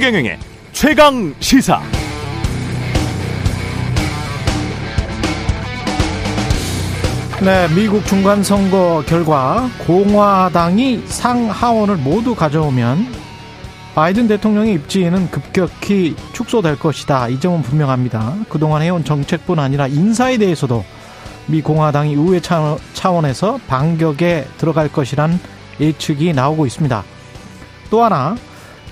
최경영의 최강 시사. 네, 미국 중간 선거 결과 공화당이 상하원을 모두 가져오면 바이든 대통령의 입지는 급격히 축소될 것이다. 이 점은 분명합니다. 그동안 해온 정책뿐 아니라 인사에 대해서도 미 공화당이 의회 차원에서 반격에 들어갈 것이란 예측이 나오고 있습니다. 또 하나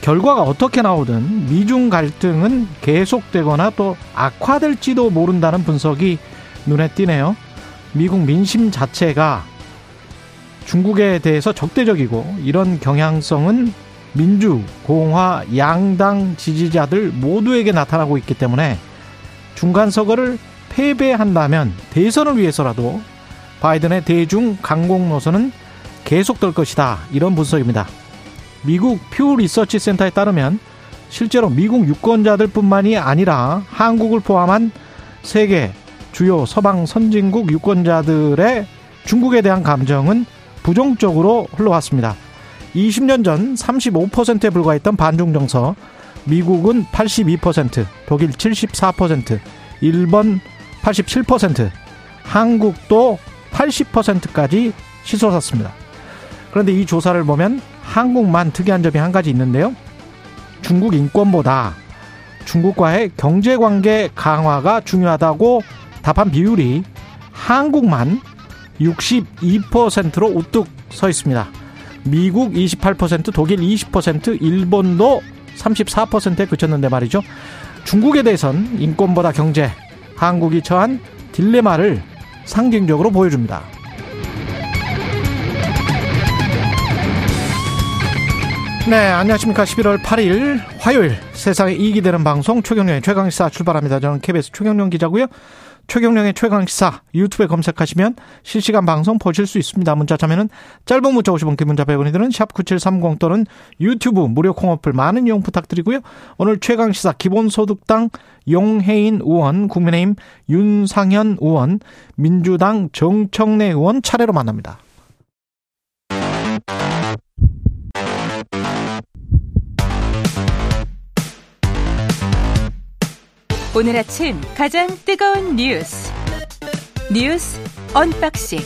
결과가 어떻게 나오든 미중 갈등은 계속되거나 또 악화될지도 모른다는 분석이 눈에 띄네요. 미국 민심 자체가 중국에 대해서 적대적이고 이런 경향성은 민주, 공화, 양당 지지자들 모두에게 나타나고 있기 때문에 중간 선거를 패배한다면 대선을 위해서라도 바이든의 대중 강공 노선은 계속될 것이다. 이런 분석입니다. 미국 퓨 리서치 센터에 따르면 실제로 미국 유권자들뿐만이 아니라 한국을 포함한 세계 주요 서방 선진국 유권자들의 중국에 대한 감정은 부정적으로 흘러왔습니다. 20년 전 35%에 불과했던 반중 정서, 미국은 82%, 독일 74%, 일본 87%, 한국도 80%까지 치솟았습니다. 그런데 이 조사를 보면 한국만 특이한 점이 한 가지 있는데요. 중국 인권보다 중국과의 경제 관계 강화가 중요하다고 답한 비율이 한국만 62%로 우뚝 서 있습니다. 미국 28%, 독일 20%, 일본도 34%에 그쳤는데 말이죠. 중국에 대해선 인권보다 경제, 한국이 처한 딜레마를 상징적으로 보여줍니다. 네, 안녕하십니까. 11월 8일 화요일 세상에 이익이 되는 방송 최경련의 최강시사 출발합니다. 저는 KBS 최경련 기자고요. 최경령의 최강시사 유튜브에 검색하시면 실시간 방송 보실 수 있습니다. 문자 참여는 짧은 문자 50원, 긴 문자 100원이 드는 샵9730 또는 유튜브 무료 콩어플 많은 이용 부탁드리고요. 오늘 최강시사 기본소득당 용혜인 의원, 국민의힘 윤상현 의원, 민주당 정청래 의원 차례로 만납니다. 오늘 아침 가장 뜨거운 뉴스 뉴스 언박싱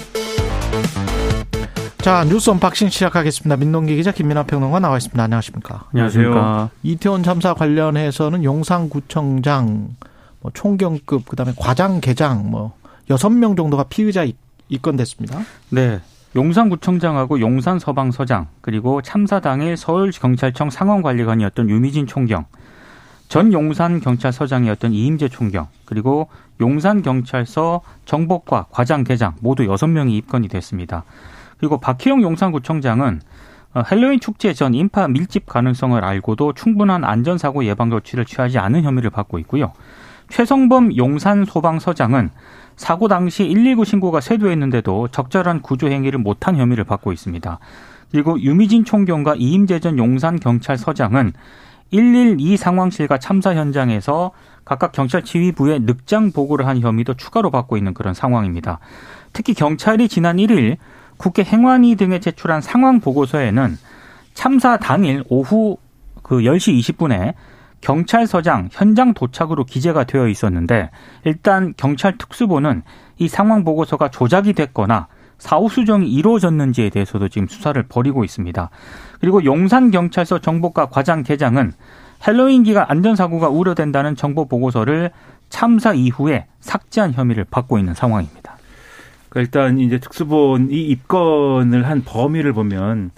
자 뉴스 언박싱 시작하겠습니다. 민동기 기자 김민아 평론가 나와 있습니다. 안녕하십니까? 안녕하십니까? 이태원 참사 관련해서는 용산구청장 뭐 총경급 그다음에 과장 계장 뭐 여섯 명 정도가 피의자 입건됐습니다. 네. 용산구청장하고 용산소방서장 그리고 참사 당일 서울경찰청 상황관리관이었던 류미진 총경 전 용산 경찰서장이었던 이임재 총경, 그리고 용산 경찰서 정복과 과장 계장 모두 여섯 명이 입건이 됐습니다. 그리고 박희영 용산구청장은 어, 헬로윈 축제 전 인파 밀집 가능성을 알고도 충분한 안전사고 예방 조치를 취하지 않은 혐의를 받고 있고요. 최성범 용산 소방서장은 사고 당시 119 신고가 쇄도했는데도 적절한 구조 행위를 못한 혐의를 받고 있습니다. 그리고 유미진 총경과 이임재 전 용산 경찰서장은 112 상황실과 참사 현장에서 각각 경찰 지휘부에 늑장 보고를 한 혐의도 추가로 받고 있는 그런 상황입니다. 특히 경찰이 지난 1일 국회 행안위 등에 제출한 상황 보고서에는 참사 당일 오후 그 10시 20분에 경찰서장 현장 도착으로 기재가 되어 있었는데 일단 경찰 특수부는 이 상황 보고서가 조작이 됐거나 사후 수정이 이루어졌는지에 대해서도 지금 수사를 벌이고 있습니다. 그리고 용산경찰서 정보과 과장 계장은 헬로윈 기간 안전사고가 우려된다는 정보 보고서를 참사 이후에 삭제한 혐의를 받고 있는 상황입니다. 그러니까 일단 이제 특수본이 입건을 한 범위를 보면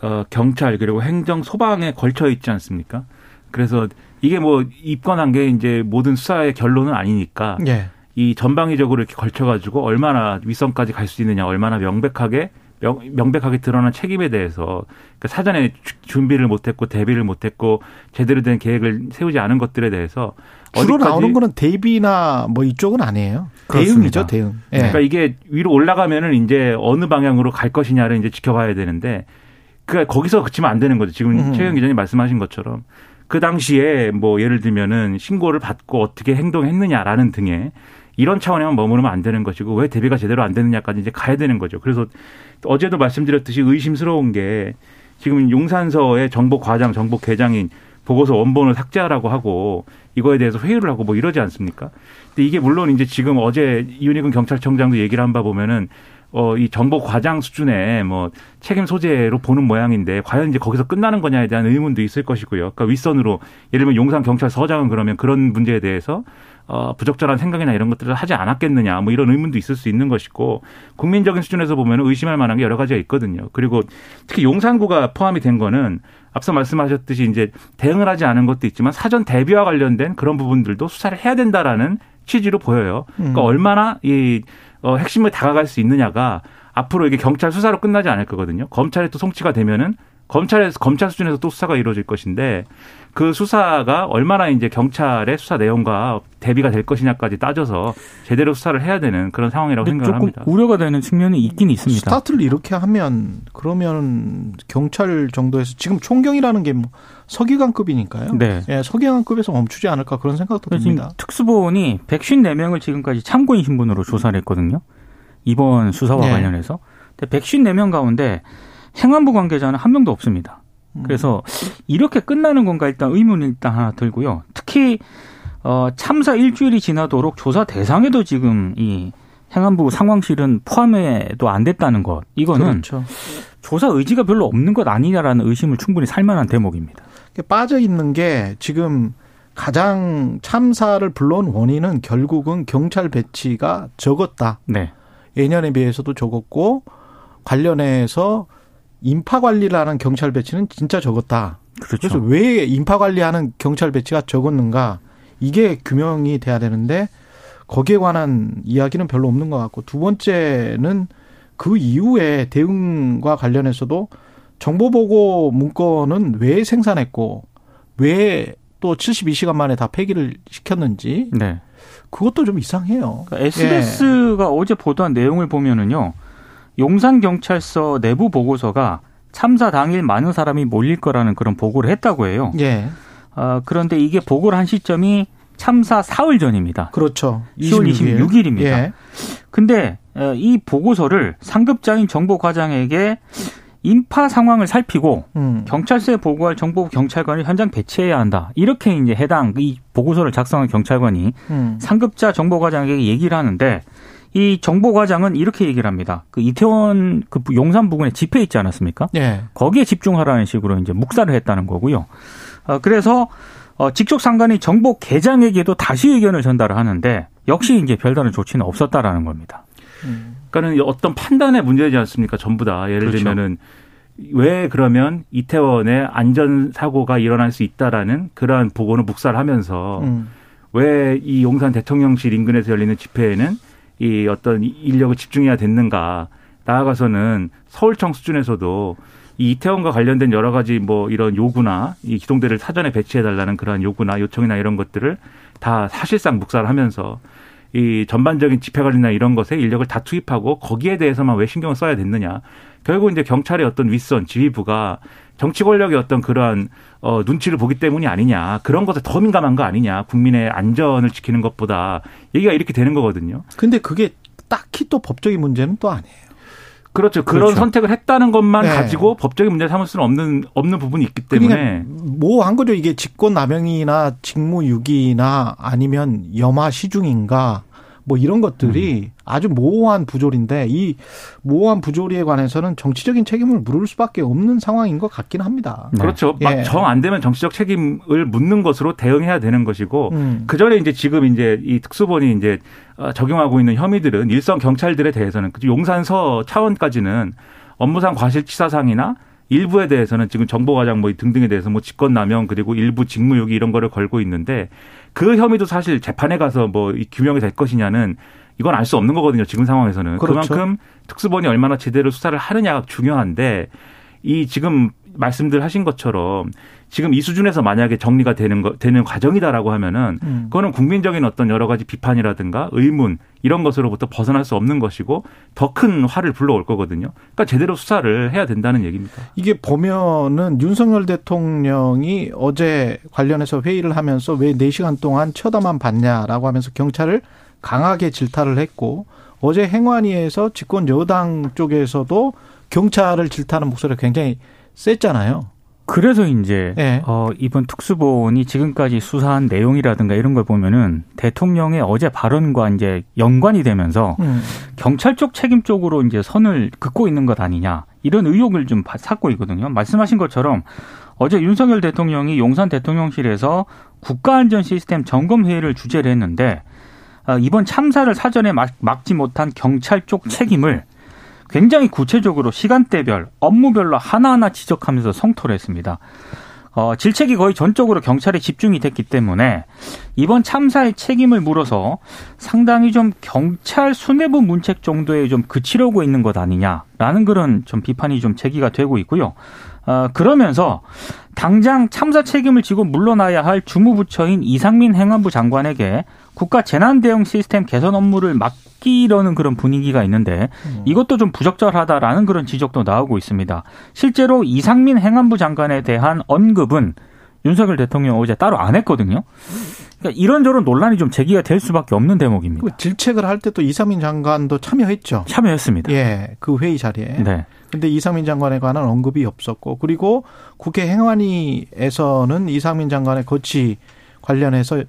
어, 경찰 그리고 행정 소방에 걸쳐 있지 않습니까? 그래서 이게 뭐 입건한 게 이제 모든 수사의 결론은 아니니까 예. 이 전방위적으로 이렇게 걸쳐가지고 얼마나 윗선까지 갈 수 있느냐, 얼마나 명백하게 명, 백하게 드러난 책임에 대해서 그러니까 사전에 준비를 못했고 대비를 못했고 제대로 된 계획을 세우지 않은 것들에 대해서 주로 나오는 거는 대비나 뭐 이쪽은 아니에요. 대응이죠, 대응. 예. 그러니까 이게 위로 올라가면은 이제 어느 방향으로 갈 것이냐를 이제 지켜봐야 되는데 그러니까 거기서 그치면 안 되는 거죠. 지금 음. 최영 기자님 말씀하신 것처럼 그 당시에 뭐 예를 들면은 신고를 받고 어떻게 행동했느냐라는 등의 이런 차원에만 머무르면 안 되는 것이고 왜 대비가 제대로 안 되느냐까지 이제 가야 되는 거죠. 그래서 어제도 말씀드렸듯이 의심스러운 게 지금 용산서의 정보 과장, 정보 계장인 보고서 원본을 삭제하라고 하고 이거에 대해서 회의를 하고 뭐 이러지 않습니까? 근데 이게 물론 이제 지금 어제 이윤익은 경찰청장도 얘기를 한 바 보면은 어, 이 정보 과장 수준의 뭐 책임 소재로 보는 모양인데 과연 이제 거기서 끝나는 거냐에 대한 의문도 있을 것이고요. 그러니까 윗선으로 예를 들면 용산 경찰서장은 그러면 그런 문제에 대해서 어, 부적절한 생각이나 이런 것들을 하지 않았겠느냐 뭐 이런 의문도 있을 수 있는 것이고 국민적인 수준에서 보면 의심할 만한 게 여러 가지가 있거든요. 그리고 특히 용산구가 포함이 된 거는 앞서 말씀하셨듯이 이제 대응을 하지 않은 것도 있지만 사전 대비와 관련된 그런 부분들도 수사를 해야 된다라는 취지로 보여요. 그러니까 음. 얼마나 이 어, 핵심을 다가갈 수 있느냐가 앞으로 이게 경찰 수사로 끝나지 않을 거거든요. 검찰에 또 송치가 되면은 검찰에서 검찰 수준에서 또 수사가 이루어질 것인데 그 수사가 얼마나 이제 경찰의 수사 내용과 대비가 될 것이냐까지 따져서 제대로 수사를 해야 되는 그런 상황이라고 생각을 조금 합니다. 우려가 되는 측면이 있긴 있습니다. 스타트를 이렇게 하면 그러면 경찰 정도에서 지금 총경이라는 게 뭐 서기관급이니까요. 네. 예, 서기관급에서 멈추지 않을까 그런 생각도 듭니다. 특수본이 154명을 지금까지 참고인 신분으로 조사를 했거든요. 이번 수사와 네. 관련해서. 근데 154명 가운데 행안부 관계자는 한 명도 없습니다. 음. 그래서 이렇게 끝나는 건가 일단 의문이 일단 하나 들고요. 특히 어 참사 일주일이 지나도록 조사 대상에도 지금 이 행안부 상황실은 포함해도 안 됐다는 것. 이거는 그렇죠. 조사 의지가 별로 없는 것 아니냐라는 의심을 충분히 살 만한 대목입니다. 빠져 있는 게 지금 가장 참사를 불러온 원인은 결국은 경찰 배치가 적었다. 네. 예년에 비해서도 적었고 관련해서 인파 관리를 하는 경찰 배치는 진짜 적었다. 그렇죠. 그래서 왜 인파 관리하는 경찰 배치가 적었는가 이게 규명이 돼야 되는데 거기에 관한 이야기는 별로 없는 것 같고 두 번째는 그 이후에 대응과 관련해서도 정보 보고 문건은 왜 생산했고 왜 또 72시간 만에 다 폐기를 시켰는지 네. 그것도 좀 이상해요. 그러니까 SBS가 어제 보도한 내용을 보면은요. 용산 경찰서 내부 보고서가 참사 당일 많은 사람이 몰릴 거라는 그런 보고를 했다고 해요. 예, 아, 그런데 이게 보고를 한 시점이 참사 사흘 전입니다. 그렇죠. 10월 26일 입니다. 예. 근데 어, 이 보고서를 상급자인 정보과장에게 인파 상황을 살피고 음. 경찰서에 보고할 정보 경찰관을 현장 배치해야 한다. 이렇게 이제 해당 이 보고서를 작성한 경찰관이 음. 상급자 정보과장에게 얘기를 하는데 이 정보과장은 이렇게 얘기를 합니다. 그 이태원 그 용산 부근에 집회 있지 않았습니까? 예. 거기에 집중하라는 식으로 이제 묵살을 했다는 거고요. 어, 그래서 어, 직속 상관이 정보 계장에게도 다시 의견을 전달을 하는데 역시 이제 별다른 조치는 없었다라는 겁니다. 그러니까는 어떤 판단의 문제지 않습니까? 전부 다 예를 그렇죠. 들면은 왜 그러면 이태원에 안전 사고가 일어날 수 있다라는 그러한 보고는 묵살하면서 음. 왜이 용산 대통령실 인근에서 열리는 집회에는 이 어떤 인력을 집중해야 됐는가 나아가서는 서울청 수준에서도 이 이태원과 관련된 여러 가지 뭐 이런 요구나 이 기동대를 사전에 배치해 달라는 그러한 요구나 요청이나 이런 것들을 다 사실상 묵살하면서 이 전반적인 집회 관리나 이런 것에 인력을 다 투입하고 거기에 대해서만 왜 신경을 써야 됐느냐. 결국 이제 경찰의 어떤 윗선 지휘부가 정치 권력의 어떤 그러한 어 눈치를 보기 때문이 아니냐. 그런 것에 더 민감한 거 아니냐. 국민의 안전을 지키는 것보다 얘기가 이렇게 되는 거거든요. 근데 그게 딱히 또 법적인 문제는 또 아니에요. 그렇죠. 그런 그렇죠. 선택을 했다는 것만 네. 가지고 법적인 문제 삼을 수는 없는 없는 부분이 있기 때문에 그러니까 뭐한 거죠. 이게 직권 남용이나 직무 유기나 아니면 염화 시중인가 뭐 이런 것들이 아주 모호한 부조리인데 이 모호한 부조리에 관해서는 정치적인 책임을 물을 수밖에 없는 상황인 것 같긴 합니다. 네. 그렇죠. 예. 막정 안 되면 정치적 책임을 묻는 것으로 대응해야 되는 것이고 음. 그 전에 이제 지금 이제 이 특수본이 이제 어, 적용하고 있는 혐의들은 일선 경찰들에 대해서는 그 용산서 차원까지는 업무상 과실치사상이나 일부에 대해서는 지금 정보과장 뭐 등등에 대해서 뭐 직권남용 그리고 일부 직무유기 이런 거를 걸고 있는데 그 혐의도 사실 재판에 가서 뭐이 규명이 될 것이냐는 이건 알 수 없는 거거든요. 지금 상황에서는 그렇죠. 그만큼 특수본이 얼마나 제대로 수사를 하느냐가 중요한데 이 지금 말씀들 하신 것처럼 지금 이 수준에서 만약에 정리가 되는 거 되는 과정이다라고 하면은 음. 그거는 국민적인 어떤 여러 가지 비판이라든가 의문 이런 것으로부터 벗어날 수 없는 것이고 더 큰 화를 불러올 거거든요. 그러니까 제대로 수사를 해야 된다는 얘기입니다. 이게 보면은 윤석열 대통령이 어제 관련해서 회의를 하면서 왜 4시간 동안 쳐다만 봤냐라고 하면서 경찰을 강하게 질타를 했고 어제 행안위에서 집권 여당 쪽에서도 경찰을 질타하는 목소리가 굉장히 셌잖아요. 그래서 이제 예. 어, 이번 특수본이 지금까지 수사한 내용이라든가 이런 걸 보면은 대통령의 어제 발언과 이제 연관이 되면서 음. 경찰 쪽 책임 쪽으로 이제 선을 긋고 있는 것 아니냐 이런 의혹을 좀 바- 샀고 있거든요. 말씀하신 것처럼 어제 윤석열 대통령이 용산 대통령실에서 국가안전 시스템 점검 회의를 주재를 했는데 아, 이번 참사를 사전에 막, 막지 못한 경찰 쪽 책임을 굉장히 구체적으로 시간대별, 업무별로 하나하나 지적하면서 성토를 했습니다. 어, 질책이 거의 전적으로 경찰에 집중이 됐기 때문에 이번 참사의 책임을 물어서 상당히 좀 경찰 수뇌부 문책 정도에 좀 그치려고 있는 것 아니냐라는 그런 좀 비판이 좀 제기가 되고 있고요. 어, 그러면서 당장 참사 책임을 지고 물러나야 할 주무부처인 이상민 행안부 장관에게 국가 재난 대응 시스템 개선 업무를 맡기려는 그런 분위기가 있는데 이것도 좀 부적절하다라는 그런 지적도 나오고 있습니다. 실제로 이상민 행안부 장관에 대한 언급은 윤석열 대통령 어제 따로 안 했거든요. 그러니까 이런저런 논란이 좀 제기가 될 수밖에 없는 대목입니다. 그 질책을 할 때 또 이상민 장관도 참여했죠. 참여했습니다. 예, 그 회의 자리에. 네. 근데 이상민 장관에 관한 언급이 없었고 그리고 국회 행안위에서는 이상민 장관의 거치 관련해서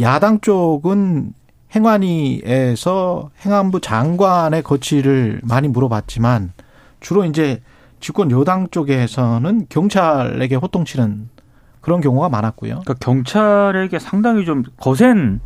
야당 쪽은 행안위에서 행안부 장관의 거치를 많이 물어봤지만 주로 이제 집권 여당 쪽에서는 경찰에게 호통치는 그런 경우가 많았고요. 그러니까 경찰에게 상당히 좀 거센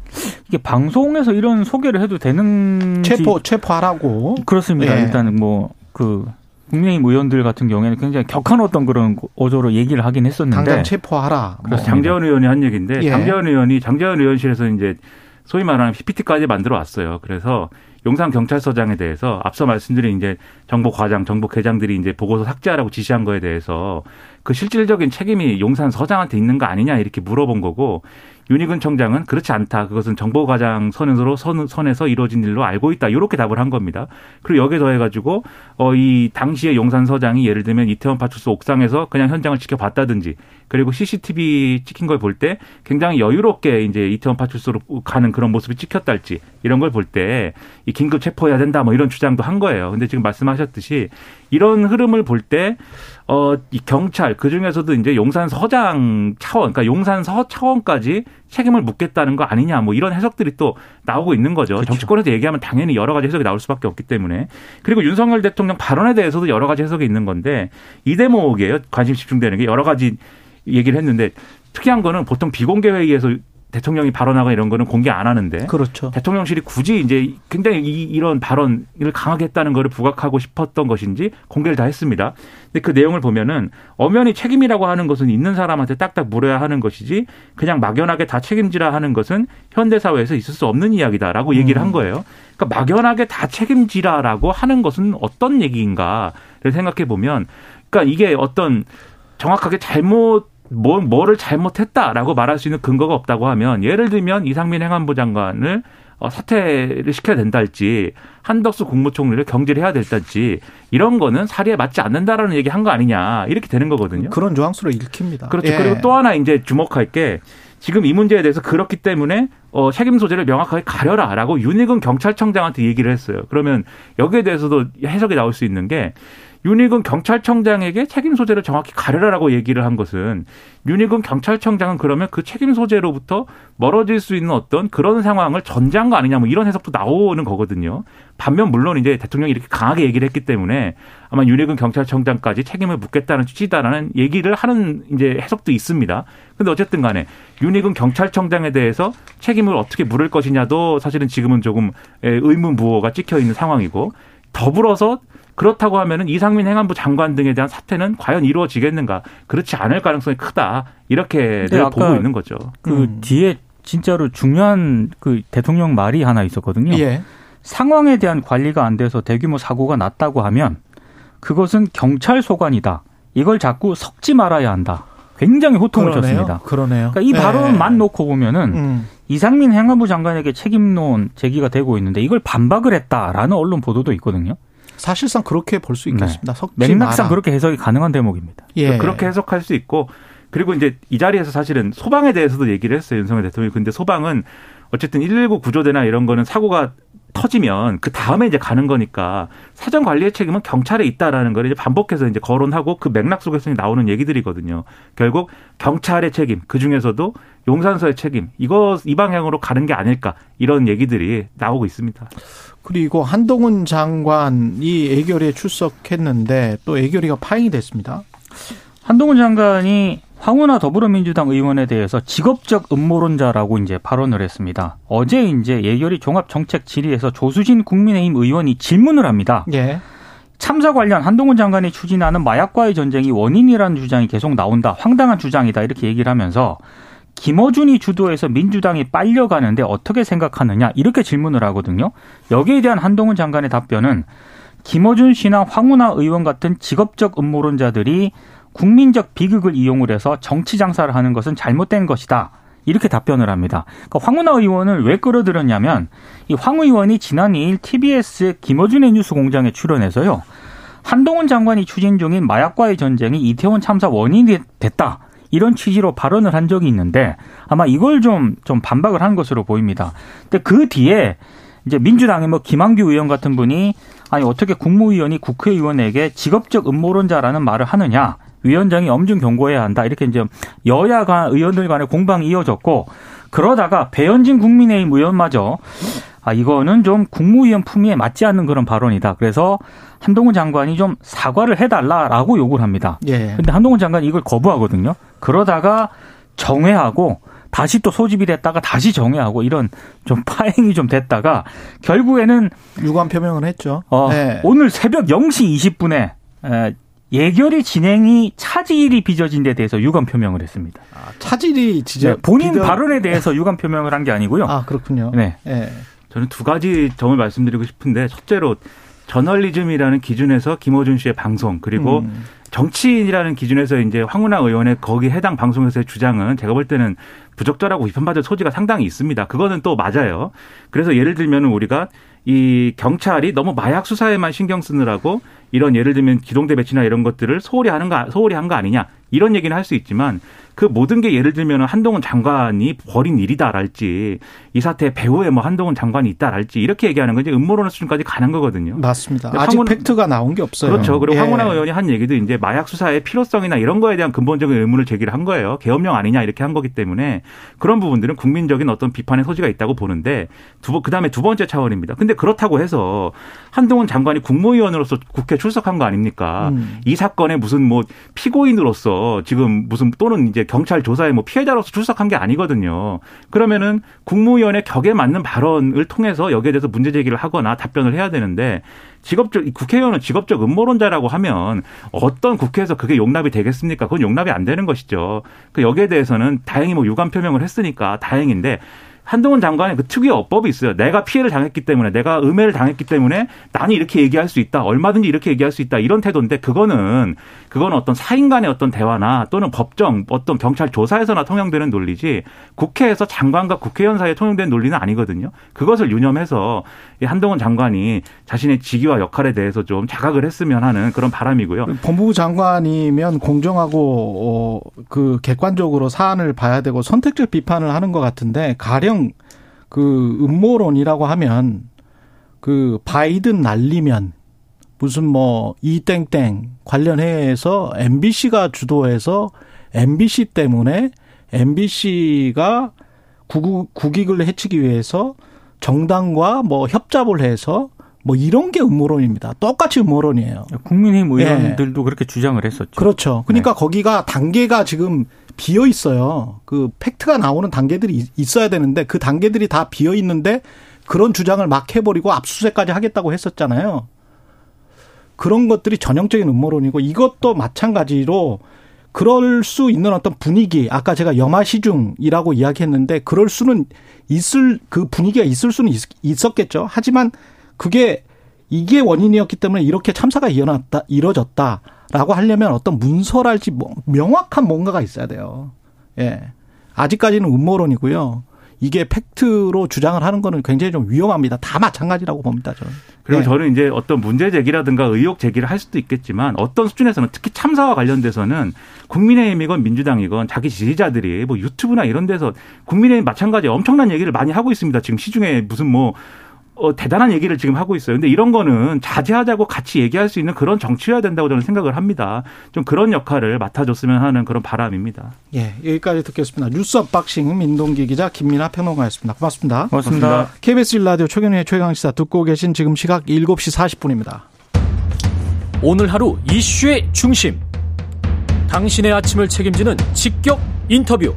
이게 방송에서 이런 소개를 해도 되는지 체포 체포하라고 그렇습니다. 예. 일단 뭐 그 국민의힘 의원들 같은 경우에는 굉장히 격한 어떤 그런 어조로 얘기를 하긴 했었는데 당장 체포하라. 뭐. 그래서 장재원 의원이 한 얘기인데 예. 장재원 의원이 장재원 의원실에서 이제 소위 말하는 PPT까지 만들어 왔어요. 그래서 용산 경찰서장에 대해서 앞서 말씀드린 이제 정보 과장, 정보 계장들이 이제 보고서 삭제하라고 지시한 거에 대해서 그 실질적인 책임이 용산 서장한테 있는 거 아니냐 이렇게 물어본 거고 윤희근 청장은 그렇지 않다. 그것은 정보과장 선에서 선, 선에서 이루어진 일로 알고 있다. 이렇게 답을 한 겁니다. 그리고 여기에 더해가지고 어, 이 당시에 용산 서장이 예를 들면 이태원 파출소 옥상에서 그냥 현장을 지켜봤다든지 그리고 CCTV 찍힌 걸 볼 때 굉장히 여유롭게 이제 이태원 파출소로 가는 그런 모습이 찍혔달지 이런 걸 볼 때 이 긴급 체포해야 된다 뭐 이런 주장도 한 거예요. 근데 지금 말씀하셨듯이 이런 흐름을 볼 때 어, 이 경찰, 그 중에서도 이제 용산 서장 차원, 그러니까 용산 서 차원까지 책임을 묻겠다는 거 아니냐, 뭐 이런 해석들이 또 나오고 있는 거죠. 정치권에서 얘기하면 당연히 여러 가지 해석이 나올 수밖에 없기 때문에. 그리고 윤석열 대통령 발언에 대해서도 여러 가지 해석이 있는 건데 이 대목이에요. 관심 집중되는 게 여러 가지 얘기를 했는데 특이한 거는 보통 비공개 회의에서 대통령이 발언하거나 이런 거는 공개 안 하는데 그렇죠. 대통령실이 굳이 이제 굉장히 이, 이런 발언을 강하게 했다는 거를 부각하고 싶었던 것인지 공개를 다 했습니다. 근데 그 내용을 보면은 엄연히 책임이라고 하는 것은 있는 사람한테 딱딱 물어야 하는 것이지 그냥 막연하게 다 책임지라 하는 것은 현대 사회에서 있을 수 없는 이야기다라고 얘기를 한 거예요. 그러니까 막연하게 다 책임지라라고 하는 것은 어떤 얘기인가를 생각해 보면 그러니까 이게 어떤 정확하게 잘못 뭐, 뭐를 잘못했다라고 말할 수 있는 근거가 없다고 하면 예를 들면 이상민 행안부 장관을 어, 사퇴를 시켜야 된다할지 한덕수 국무총리를 경질해야 될지 이런 거는 사리에 맞지 않는다라는 얘기 한 거 아니냐 이렇게 되는 거거든요. 그런 조항수로 읽힙니다. 그렇죠. 예. 그리고 또 하나 이제 주목할 게 지금 이 문제에 대해서 그렇기 때문에 어, 책임 소재를 명확하게 가려라라고 윤희근 경찰청장한테 얘기를 했어요. 그러면 여기에 대해서도 해석이 나올 수 있는 게 윤희근 경찰청장에게 책임 소재를 정확히 가려라라고 얘기를 한 것은 윤희근 경찰청장은 그러면 그 책임 소재로부터 멀어질 수 있는 어떤 그런 상황을 전제한 거 아니냐 뭐 이런 해석도 나오는 거거든요. 반면 물론 이제 대통령이 이렇게 강하게 얘기를 했기 때문에 아마 윤희근 경찰청장까지 책임을 묻겠다는 취지다라는 얘기를 하는 이제 해석도 있습니다. 근데 어쨌든 간에 윤희근 경찰청장에 대해서 책임을 어떻게 물을 것이냐도 사실은 지금은 조금 의문 부호가 찍혀 있는 상황이고 더불어서 그렇다고 하면은 이상민 행안부 장관 등에 대한 사퇴는 과연 이루어지겠는가? 그렇지 않을 가능성이 크다. 이렇게 아까 보고 있는 거죠. 그 음. 뒤에 진짜로 중요한 그 대통령 말이 하나 있었거든요. 예. 상황에 대한 관리가 안 돼서 대규모 사고가 났다고 하면 그것은 경찰 소관이다. 이걸 자꾸 섞지 말아야 한다. 굉장히 호통을 그러네요. 쳤습니다. 그러네요. 그러니까 이 예. 발언만 놓고 보면은 음. 이상민 행안부 장관에게 책임론 제기가 되고 있는데 이걸 반박을 했다라는 언론 보도도 있거든요. 사실상 그렇게 볼 수 있겠습니다. 섞지 맥락상 마라. 그렇게 해석이 가능한 대목입니다. 예. 그렇게 해석할 수 있고 그리고 이제 이 자리에서 사실은 소방에 대해서도 얘기를 했어요. 윤석열 대통령이. 근데 소방은 어쨌든 119 구조대나 이런 거는 사고가 터지면 그 다음에 이제 가는 거니까 사전 관리의 책임은 경찰에 있다라는 걸 이제 반복해서 이제 거론하고 그 맥락 속에서 나오는 얘기들이거든요. 결국 경찰의 책임, 그 중에서도 용산서의 책임, 이거 이 방향으로 가는 게 아닐까 이런 얘기들이 나오고 있습니다. 그리고 한동훈 장관이 애결에 출석했는데 또 애결이가 파행이 됐습니다. 한동훈 장관이 황운하 더불어민주당 의원에 대해서 직업적 음모론자라고 이제 발언을 했습니다. 어제 이제 예결위 종합정책 질의에서 조수진 국민의힘 의원이 질문을 합니다. 예. 참사 관련 한동훈 장관이 추진하는 마약과의 전쟁이 원인이라는 주장이 계속 나온다. 황당한 주장이다. 이렇게 얘기를 하면서 김어준이 주도해서 민주당이 빨려가는데 어떻게 생각하느냐 이렇게 질문을 하거든요. 여기에 대한 한동훈 장관의 답변은 김어준 씨나 황운하 의원 같은 직업적 음모론자들이 국민적 비극을 이용을 해서 정치 장사를 하는 것은 잘못된 것이다. 이렇게 답변을 합니다. 그러니까 황운하 의원을 왜 끌어들였냐면 이 황 의원이 지난 2일 TBS 김어준의 뉴스 공장에 출연해서요. 한동훈 장관이 추진 중인 마약과의 전쟁이 이태원 참사 원인이 됐다. 이런 취지로 발언을 한 적이 있는데 아마 이걸 좀, 좀 반박을 한 것으로 보입니다. 근데 그 뒤에 이제 민주당의 뭐 김한규 의원 같은 분이 아니 어떻게 국무위원이 국회의원에게 직업적 음모론자라는 말을 하느냐 위원장이 엄중 경고해야 한다 이렇게 이제 여야 간 의원들 간의 공방이 이어졌고 그러다가 배현진 국민의힘 의원마저 아 이거는 좀 국무위원 품위에 맞지 않는 그런 발언이다. 그래서 한동훈 장관이 좀 사과를 해달라라고 요구를 합니다. 예. 근데 한동훈 장관이 이걸 거부하거든요. 그러다가 정회하고 다시 또 소집이 됐다가 다시 정회하고 이런 좀 파행이 좀 됐다가 결국에는 유감 표명을 했죠. 어, 네. 오늘 새벽 0시 20분에 에, 예결위 진행이 차질이 빚어진 데 대해서 유감 표명을 했습니다. 아, 차질이 진짜 네, 본인 비벼- 발언에 대해서 유감 표명을 한 게 아니고요. 아 그렇군요. 네. 예. 저는 두 가지 점을 말씀드리고 싶은데 첫째로 저널리즘이라는 기준에서 김호준 씨의 방송 그리고 음. 정치인이라는 기준에서 이제 황운하 의원의 거기 해당 방송에서의 주장은 제가 볼 때는 부적절하고 비판받을 소지가 상당히 있습니다. 그거는 또 맞아요. 그래서 예를 들면 우리가 이 경찰이 너무 마약 수사에만 신경 쓰느라고 이런 예를 들면 기동대 배치나 이런 것들을 소홀히 하는 거 소홀히 한 거 아니냐 이런 얘기는 할 수 있지만 그 모든 게 예를 들면 한동훈 장관이 벌인 일이다랄지 이 사태에 배후에 뭐 한동훈 장관이 있다랄지 이렇게 얘기하는 건 이제 음모론 수준까지 가는 거거든요. 맞습니다. 아직 황운- 팩트가 나온 게 없어요. 그렇죠. 그리고 예. 황운하 의원이 한 얘기도 이제 마약 수사의 필요성이나 이런 거에 대한 근본적인 의문을 제기를 한 거예요. 계엄령 아니냐 이렇게 한 거기 때문에 그런 부분들은 국민적인 어떤 비판의 소지가 있다고 보는데 두 번, 그 다음에 두 번째 차원입니다. 근데 그렇다고 해서 한동훈 장관이 국무위원으로서 국회 출석한 거 아닙니까? 음. 이 사건에 무슨 뭐 피고인으로서 지금 무슨 또는 이제 경찰 조사에 뭐 피해자로서 출석한 게 아니거든요. 그러면은 국무위원의 격에 맞는 발언을 통해서 여기에 대해서 문제 제기를 하거나 답변을 해야 되는데 직업적 국회의원은 직업적 음모론자라고 하면 어떤 국회에서 그게 용납이 되겠습니까? 그건 용납이 안 되는 것이죠. 그 여기에 대해서는 다행히 뭐 유감 표명을 했으니까 다행인데 한동훈 장관의 그 특유의 어법이 있어요. 내가 피해를 당했기 때문에, 내가 음해를 당했기 때문에 나는 이렇게 얘기할 수 있다. 얼마든지 이렇게 얘기할 수 있다. 이런 태도인데 그거는 그건 어떤 사인 간의 어떤 대화나 또는 법정, 어떤 경찰 조사에서나 통용되는 논리지 국회에서 장관과 국회의원 사이에 통용되는 논리는 아니거든요. 그것을 유념해서 이 한동훈 장관이 자신의 직위와 역할에 대해서 좀 자각을 했으면 하는 그런 바람이고요. 법무부 장관이면 공정하고 어, 그 객관적으로 사안을 봐야 되고 선택적 비판을 하는 것 같은데 가령 그 음모론이라고 하면 그 바이든 날리면 무슨 뭐 이땡땡 관련해서 MBC가 주도해서 MBC 때문에 MBC가 국익, 국익을 해치기 위해서 정당과 뭐 협잡을 해서 뭐 이런 게 음모론입니다. 똑같이 음모론이에요. 국민의힘 의원들도 그렇게 주장을 했었죠. 그렇죠. 그러니까 거기가 단계가 지금 비어 있어요. 그 팩트가 나오는 단계들이 있- 있어야 되는데 그 단계들이 다 비어 있는데 그런 주장을 막 해버리고 압수수색까지 하겠다고 했었잖아요. 그런 것들이 전형적인 음모론이고 이것도 마찬가지로 그럴 수 있는 어떤 분위기 아까 제가 염화시중이라고 이야기했는데 그럴 수는 있을 그 분위기가 있을 수는 있, 있었겠죠. 하지만 그게 이게 원인이었기 때문에 이렇게 참사가 일어났다 이뤄졌다라고 하려면 어떤 문서랄지 뭐 명확한 뭔가가 있어야 돼요. 예. 아직까지는 음모론이고요. 이게 팩트로 주장을 하는 거는 굉장히 좀 위험합니다. 다 마찬가지라고 봅니다, 저는. 그리고 네. 저는 이제 어떤 문제 제기라든가 의혹 제기를 할 수도 있겠지만 어떤 수준에서는 특히 참사와 관련돼서는 국민의힘이건 민주당이건 자기 지지자들이 뭐 유튜브나 이런 데서 국민의힘 마찬가지 엄청난 얘기를 많이 하고 있습니다. 지금 시중에 무슨 뭐 어, 대단한 얘기를 지금 하고 있어요. 근데 이런 거는 자제하자고 같이 얘기할 수 있는 그런 정치여야 된다고 저는 생각을 합니다. 좀 그런 역할을 맡아줬으면 하는 그런 바람입니다. 예, 여기까지 듣겠습니다. 뉴스 언박싱 민동기 기자 김민아 평론가였습니다. 고맙습니다. 고맙습니다. 고맙습니다. KBS 1라디오 최경영의 최강시사 듣고 계신 지금 시각 7시 40분입니다. 오늘 하루 이슈의 중심. 당신의 아침을 책임지는 직격 인터뷰.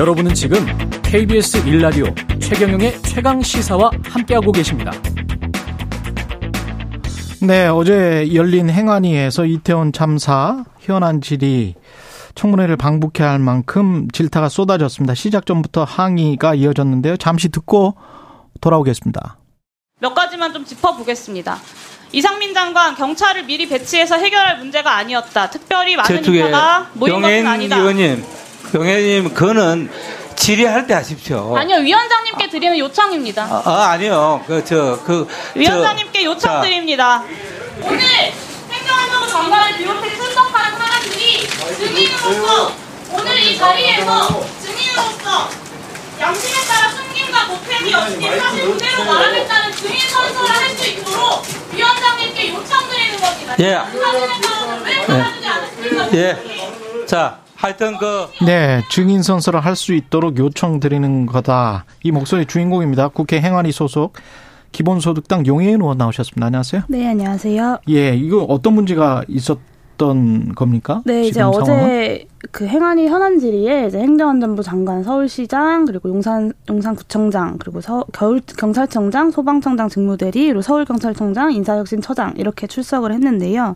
여러분은 지금 KBS 일라디오 최경영의 최강 시사와 함께하고 계십니다. 네, 어제 열린 행안위에서 이태원 참사 현안 질의 청문회를 방북해야 할 만큼 질타가 쏟아졌습니다. 시작 전부터 항의가 이어졌는데요. 잠시 듣고 돌아오겠습니다. 몇 가지만 좀 짚어보겠습니다. 이상민 장관 경찰을 미리 배치해서 해결할 문제가 아니었다. 특별히 많은 인파가 모인 것은 아니다. 의원님, 병행님 그거는 질의할 때 하십시오. 아니요, 위원장님께 드리는 요청입니다. 아, 아, 아니요. 그 저 그 위원장님께 자, 요청드립니다. 오늘 행정안전부 장관을 비롯해 출석하는 사람들이 증인으로서 오늘 이 자리에서 증인으로서 양심에 따라 숨김과 보탬이 없이 사실 그대로 말하겠다는 증인 선서를 할 수 있도록 위원장님께 요청드리는 겁니다. 예. 않았습니까? 예. 자, 하여튼 그 네, 증인 선서를 할 수 있도록 요청드리는 거다. 이 목소리 주인공입니다. 국회 행안위 소속 기본소득당 용해인 의원 나오셨습니다. 안녕하세요. 네, 안녕하세요. 예, 이거 어떤 문제가 있었던 겁니까? 네, 이제 지금 어제 상황은? 그 행안위 현안 질의에 이제 행정안전부 장관, 서울시장, 그리고 용산 용산구청장, 그리고 서, 겨울 경찰청장, 소방청장 직무대리, 그리고 서울경찰청장, 인사혁신처장 이렇게 출석을 했는데요.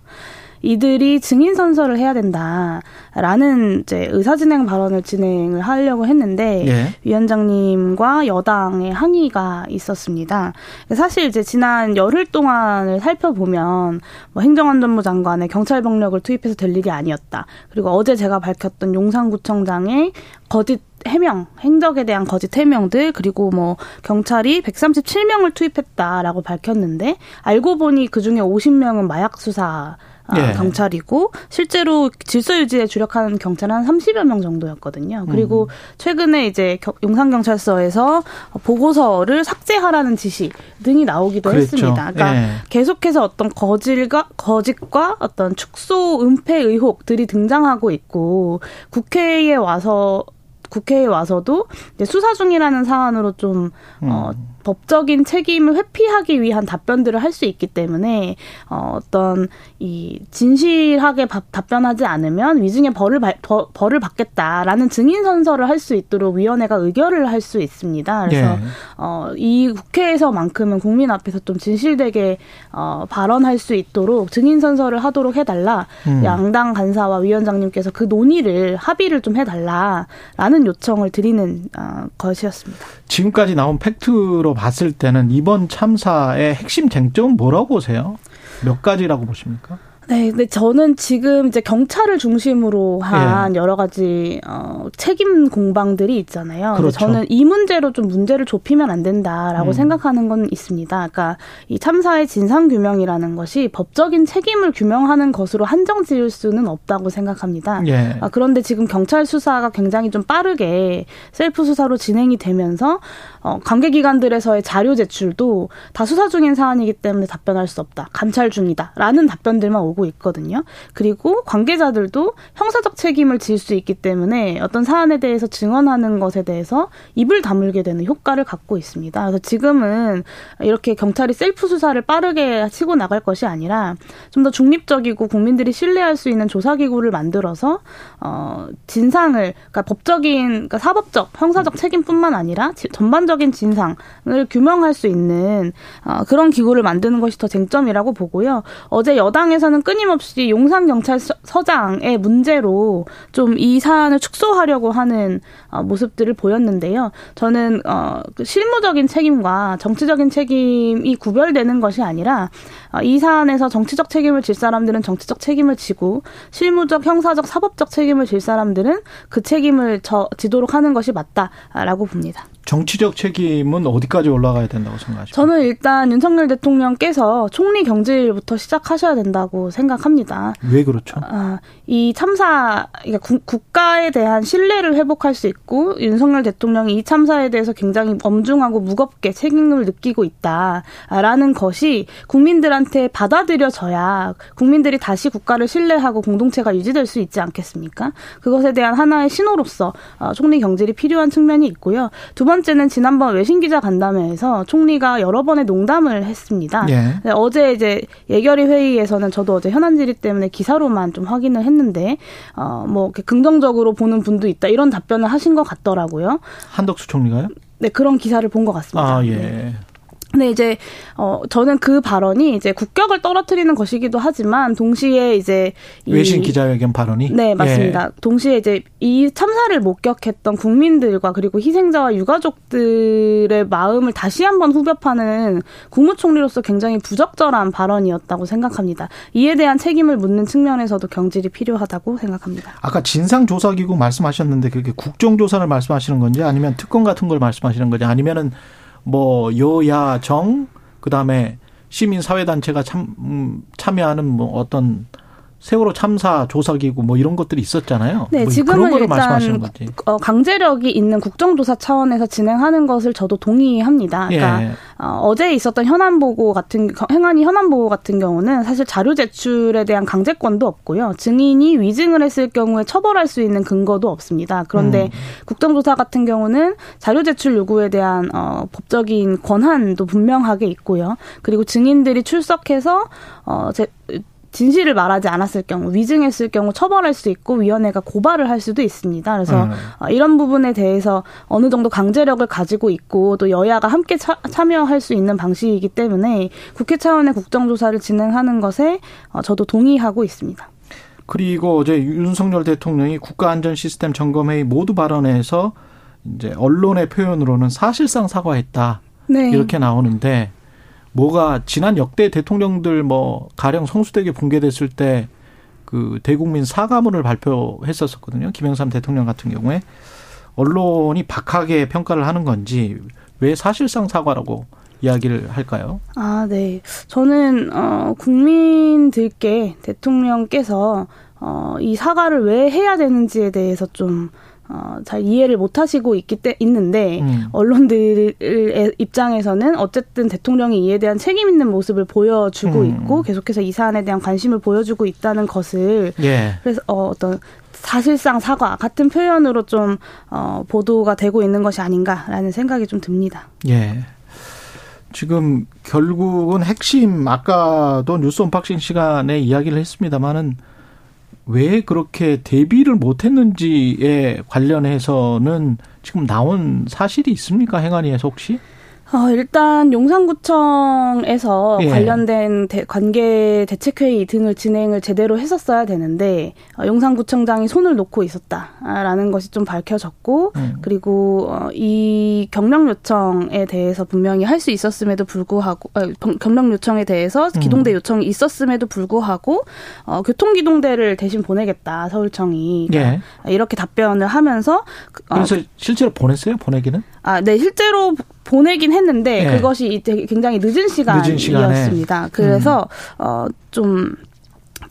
이들이 증인 선서를 해야 된다라는 이제 의사진행 발언을 진행을 하려고 했는데 예. 위원장님과 여당의 항의가 있었습니다. 사실 이제 지난 열흘 동안을 살펴보면 뭐 행정안전부 장관의 경찰 병력을 투입해서 될 일이 아니었다. 그리고 어제 제가 밝혔던 용산구청장의 거짓 해명, 행적에 대한 거짓 해명들, 그리고 뭐, 경찰이 137명을 투입했다라고 밝혔는데, 알고 보니 그 중에 50명은 마약 수사, 아, 예. 경찰이고 실제로 질서 유지에 주력하는 경찰은 한 30여 명 정도였거든요. 그리고 최근에 이제 겨- 용산 경찰서에서 보고서를 삭제하라는 지시 등이 나오기도 그랬죠. 했습니다. 그러니까 예. 계속해서 어떤 거질과 거짓과 어떤 축소 은폐 의혹들이 등장하고 있고 국회에 와서 국회에 와서도 이제 수사 중이라는 사안으로 좀 어, 법적인 책임을 회피하기 위한 답변들을 할 수 있기 때문에 어, 어떤 이 진실하게 바- 답변하지 않으면 위증의 벌을 발- 벌- 벌을 받겠다라는 증인 선서를 할 수 있도록 위원회가 의결을 할 수 있습니다. 그래서 예. 어, 이 국회에서만큼은 국민 앞에서 좀 진실되게 어, 발언할 수 있도록 증인 선서를 하도록 해달라. 음. 양당 간사와 위원장님께서 그 논의를 합의를 좀 해달라라는 요청을 드리는 어, 것이었습니다. 지금까지 나온 팩트로 봤을 때는 이번 참사의 핵심 쟁점은 뭐라고 보세요? 몇 가지라고 보십니까? 네, 근데 저는 지금 이제 경찰을 중심으로 한 예. 여러 가지 어, 책임 공방들이 있잖아요. 그렇죠. 저는 이 문제로 좀 문제를 좁히면 안 된다라고 음. 생각하는 건 있습니다. 그러니까 이 참사의 진상 규명이라는 것이 법적인 책임을 규명하는 것으로 한정 지을 수는 없다고 생각합니다. 예. 아, 그런데 지금 경찰 수사가 굉장히 좀 빠르게 셀프 수사로 진행이 되면서 어, 관계 기관들에서의 자료 제출도 다 수사 중인 사안이기 때문에 답변할 수 없다. 감찰 중이다라는 답변들만 오고 있거든요. 그리고 관계자들도 형사적 책임을 질 수 있기 때문에 어떤 사안에 대해서 증언하는 것에 대해서 입을 다물게 되는 효과를 갖고 있습니다. 그래서 지금은 이렇게 경찰이 셀프 수사를 빠르게 치고 나갈 것이 아니라 좀 더 중립적이고 국민들이 신뢰할 수 있는 조사 기구를 만들어서 어 진상을 그러니까 법적인 그러니까 사법적 형사적 책임뿐만 아니라 지- 전반적인 진상을 규명할 수 있는 어 그런 기구를 만드는 것이 더 쟁점이라고 보고요. 어제 여당에서는 끊임없이 용산 경찰서장의 문제로 좀 이 사안을 축소하려고 하는 어, 모습들을 보였는데요. 저는 어, 그 실무적인 책임과 정치적인 책임이 구별되는 것이 아니라 어, 이 사안에서 정치적 책임을 질 사람들은 정치적 책임을 지고 실무적, 형사적, 사법적 책임을 질 사람들은 그 책임을 져, 지도록 하는 것이 맞다라고 봅니다. 정치적 책임은 어디까지 올라가야 된다고 생각하십니까? 저는 일단 윤석열 대통령께서 총리 경질부터 시작하셔야 된다고 생각합니다. 왜 그렇죠? 아, 이 참사, 그러니까 구, 국가에 대한 신뢰를 회복할 수 있고 윤석열 대통령이 이 참사에 대해서 굉장히 엄중하고 무겁게 책임을 느끼고 있다라는 것이 국민들한테 받아들여져야 국민들이 다시 국가를 신뢰하고 공동체가 유지될 수 있지 않겠습니까? 그것에 대한 하나의 신호로서 어, 총리 경질이 필요한 측면이 있고요. 두 번째 는 지난번 외신 기자 간담회에서 총리가 여러 번의 농담을 했습니다. 예. 네, 어제 이제 예결위 회의에서는 저도 어제 현안 질의 때문에 기사로만 좀 확인을 했는데 어뭐 긍정적으로 보는 분도 있다 이런 답변을 하신 것 같더라고요. 한덕수 총리가요? 네 그런 기사를 본 것 같습니다. 아 예. 네. 근데 이제 어 저는 그 발언이 이제 국격을 떨어뜨리는 것이기도 하지만 동시에 이제 이 외신 기자회견 발언이 네, 맞습니다. 예. 동시에 이제 이 참사를 목격했던 국민들과 그리고 희생자와 유가족들의 마음을 다시 한번 후벼파는 국무총리로서 굉장히 부적절한 발언이었다고 생각합니다. 이에 대한 책임을 묻는 측면에서도 경질이 필요하다고 생각합니다. 아까 진상조사기구 말씀하셨는데 그게 국정조사를 말씀하시는 건지 아니면 특검 같은 걸 말씀하시는 건지 아니면은 뭐 여야 정 그다음에 시민 사회 단체가 참 음, 참여하는 뭐 어떤 세월호 참사 조사기구 뭐 이런 것들이 있었잖아요. 네, 뭐 지금은 그런 거를 일단 말씀하시는 건지. 어, 강제력이 있는 국정조사 차원에서 진행하는 것을 저도 동의합니다. 그러니까 예. 어, 어제 있었던 현안 보고 같은 행안위 현안 보고 같은 경우는 사실 자료 제출에 대한 강제권도 없고요. 증인이 위증을 했을 경우에 처벌할 수 있는 근거도 없습니다. 그런데 음. 국정조사 같은 경우는 자료 제출 요구에 대한 어, 법적인 권한도 분명하게 있고요. 그리고 증인들이 출석해서 어, 제, 진실을 말하지 않았을 경우, 위증했을 경우 처벌할 수 있고 위원회가 고발을 할 수도 있습니다. 그래서 음. 어, 이런 부분에 대해서 어느 정도 강제력을 가지고 있고 또 여야가 함께 차, 참여할 수 있는 방식이기 때문에 국회 차원의 국정조사를 진행하는 것에 어, 저도 동의하고 있습니다. 그리고 어제 윤석열 대통령이 국가안전 시스템 점검회의 모두 발언에서 이제 언론의 표현으로는 사실상 사과했다 네. 이렇게 나오는데 뭐가 지난 역대 대통령들 뭐 가령 성수대교 붕괴됐을 때 그 대국민 사과문을 발표했었었거든요. 김영삼 대통령 같은 경우에 언론이 박하게 평가를 하는 건지 왜 사실상 사과라고 이야기를 할까요? 아, 네. 저는 어 국민들께 대통령께서 어 이 사과를 왜 해야 되는지에 대해서 좀 어, 잘 이해를 못 하시고 있기 때, 있는데, 음. 언론들의 입장에서는 어쨌든 대통령이 이에 대한 책임 있는 모습을 보여주고 음. 있고, 계속해서 이 사안에 대한 관심을 보여주고 있다는 것을, 예. 그래서, 어, 어떤, 사실상 사과 같은 표현으로 좀, 어, 보도가 되고 있는 것이 아닌가라는 생각이 좀 듭니다. 예. 지금 결국은 핵심 아까도 뉴스 언박싱 시간에 이야기를 했습니다마는 왜 그렇게 대비를 못했는지에 관련해서는 지금 나온 사실이 있습니까 행안위에서 혹시? 어, 일단 용산구청에서 예. 관련된 대, 관계 대책회의 등을 진행을 제대로 했었어야 되는데 어, 용산구청장이 손을 놓고 있었다라는 것이 좀 밝혀졌고 음. 그리고 어, 이 경력 요청에 대해서 분명히 할 수 있었음에도 불구하고 어, 경- 경력 요청에 대해서 음. 기동대 요청이 있었음에도 불구하고 어, 교통기동대를 대신 보내겠다 서울청이 예. 이렇게 답변을 하면서 그, 어, 그래서 실제로 보냈어요 보내기는? 아, 네, 실제로 보내긴 했는데 예. 그것이 이제 굉장히 늦은 늦은. 시간이었습니다. 그래서 음. 어좀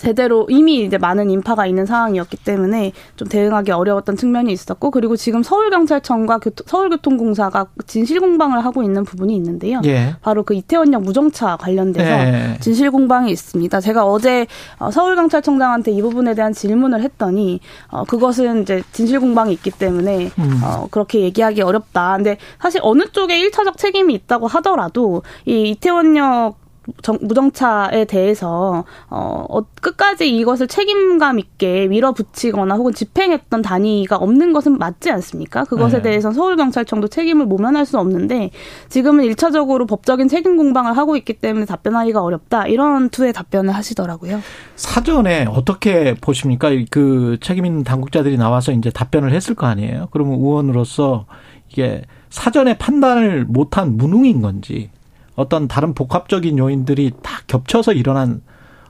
제대로 이미 이제 많은 인파가 있는 상황이었기 때문에 좀 대응하기 어려웠던 측면이 있었고 그리고 지금 서울경찰청과 교토- 서울교통공사가 진실 공방을 하고 있는 부분이 있는데요. 예. 바로 그 이태원역 무정차 관련돼서 예. 진실 공방이 있습니다. 제가 어제 어, 서울경찰청장한테 이 부분에 대한 질문을 했더니 어, 그것은 이제 진실 공방이 있기 때문에 음. 어, 그렇게 얘기하기 어렵다. 근데 사실 어느 쪽에 일차적 책임이 있다고 하더라도 이 이태원역 정- 무정차에 대해서 어, 어, 끝까지 이것을 책임감 있게 밀어붙이거나 혹은 집행했던 단위가 없는 것은 맞지 않습니까? 그것에 네. 대해서 서울경찰청도 책임을 모면할 수 없는데 지금은 일차적으로 법적인 책임 공방을 하고 있기 때문에 답변하기가 어렵다. 이런 투의 답변을 하시더라고요. 사전에 어떻게 보십니까? 그 책임 있는 당국자들이 나와서 이제 답변을 했을 거 아니에요. 그러면 의원으로서 이게 사전에 판단을 못한 무능인 건지 어떤 다른 복합적인 요인들이 다 겹쳐서 일어난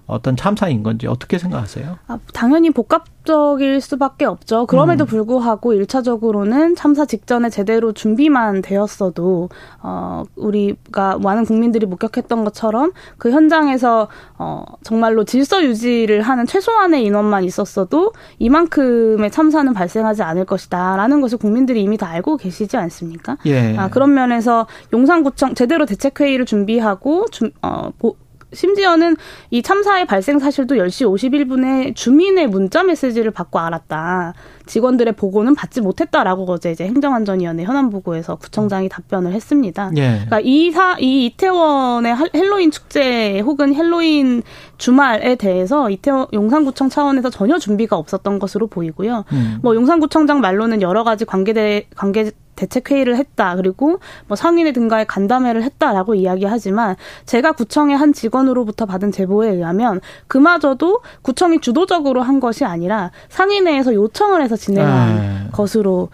어떤 참사인 건지 어떻게 생각하세요? 아, 당연히 복합적일 수밖에 없죠. 그럼에도 음. 불구하고 일차적으로는 참사 직전에 제대로 준비만 되었어도 어 우리가 많은 국민들이 목격했던 것처럼 그 현장에서 어 정말로 질서 유지를 하는 최소한의 인원만 있었어도 이만큼의 참사는 발생하지 않을 것이다라는 것을 국민들이 이미 다 알고 계시지 않습니까? 예. 아, 그런 면에서 용산구청 제대로 대책 회의를 준비하고 주, 어, 보, 심지어는 이 참사의 발생 사실도 10시 51분에 주민의 문자 메시지를 받고 알았다. 직원들의 보고는 받지 못했다라고 어제 이제 행정안전위원회 현안 보고에서 구청장이 답변을 했습니다. 예. 그러니까 이 사, 이 이태원의 할- 헬로윈 축제 혹은 헬로윈 주말에 대해서 이태원 용산구청 차원에서 전혀 준비가 없었던 것으로 보이고요. 음. 뭐 용산구청장 말로는 여러 가지 관계대 관계 대책 회의를 했다. 그리고 뭐 상인회 등과의 간담회를 했다라고 이야기하지만 제가 구청의 한 직원으로부터 받은 제보에 의하면 그마저도 구청이 주도적으로 한 것이 아니라 상인회에서 요청을 해서 진행한 네. 것으로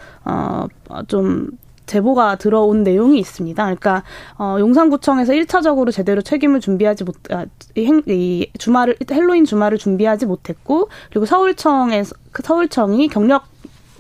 어좀 제보가 들어온 내용이 있습니다. 그러니까 어 용산구청에서 1차적으로 제대로 책임을 준비하지 못, 아, 행, 이 주말을 헬로윈 주말을 준비하지 못했고 그리고 서울청에서 그 서울청이 경력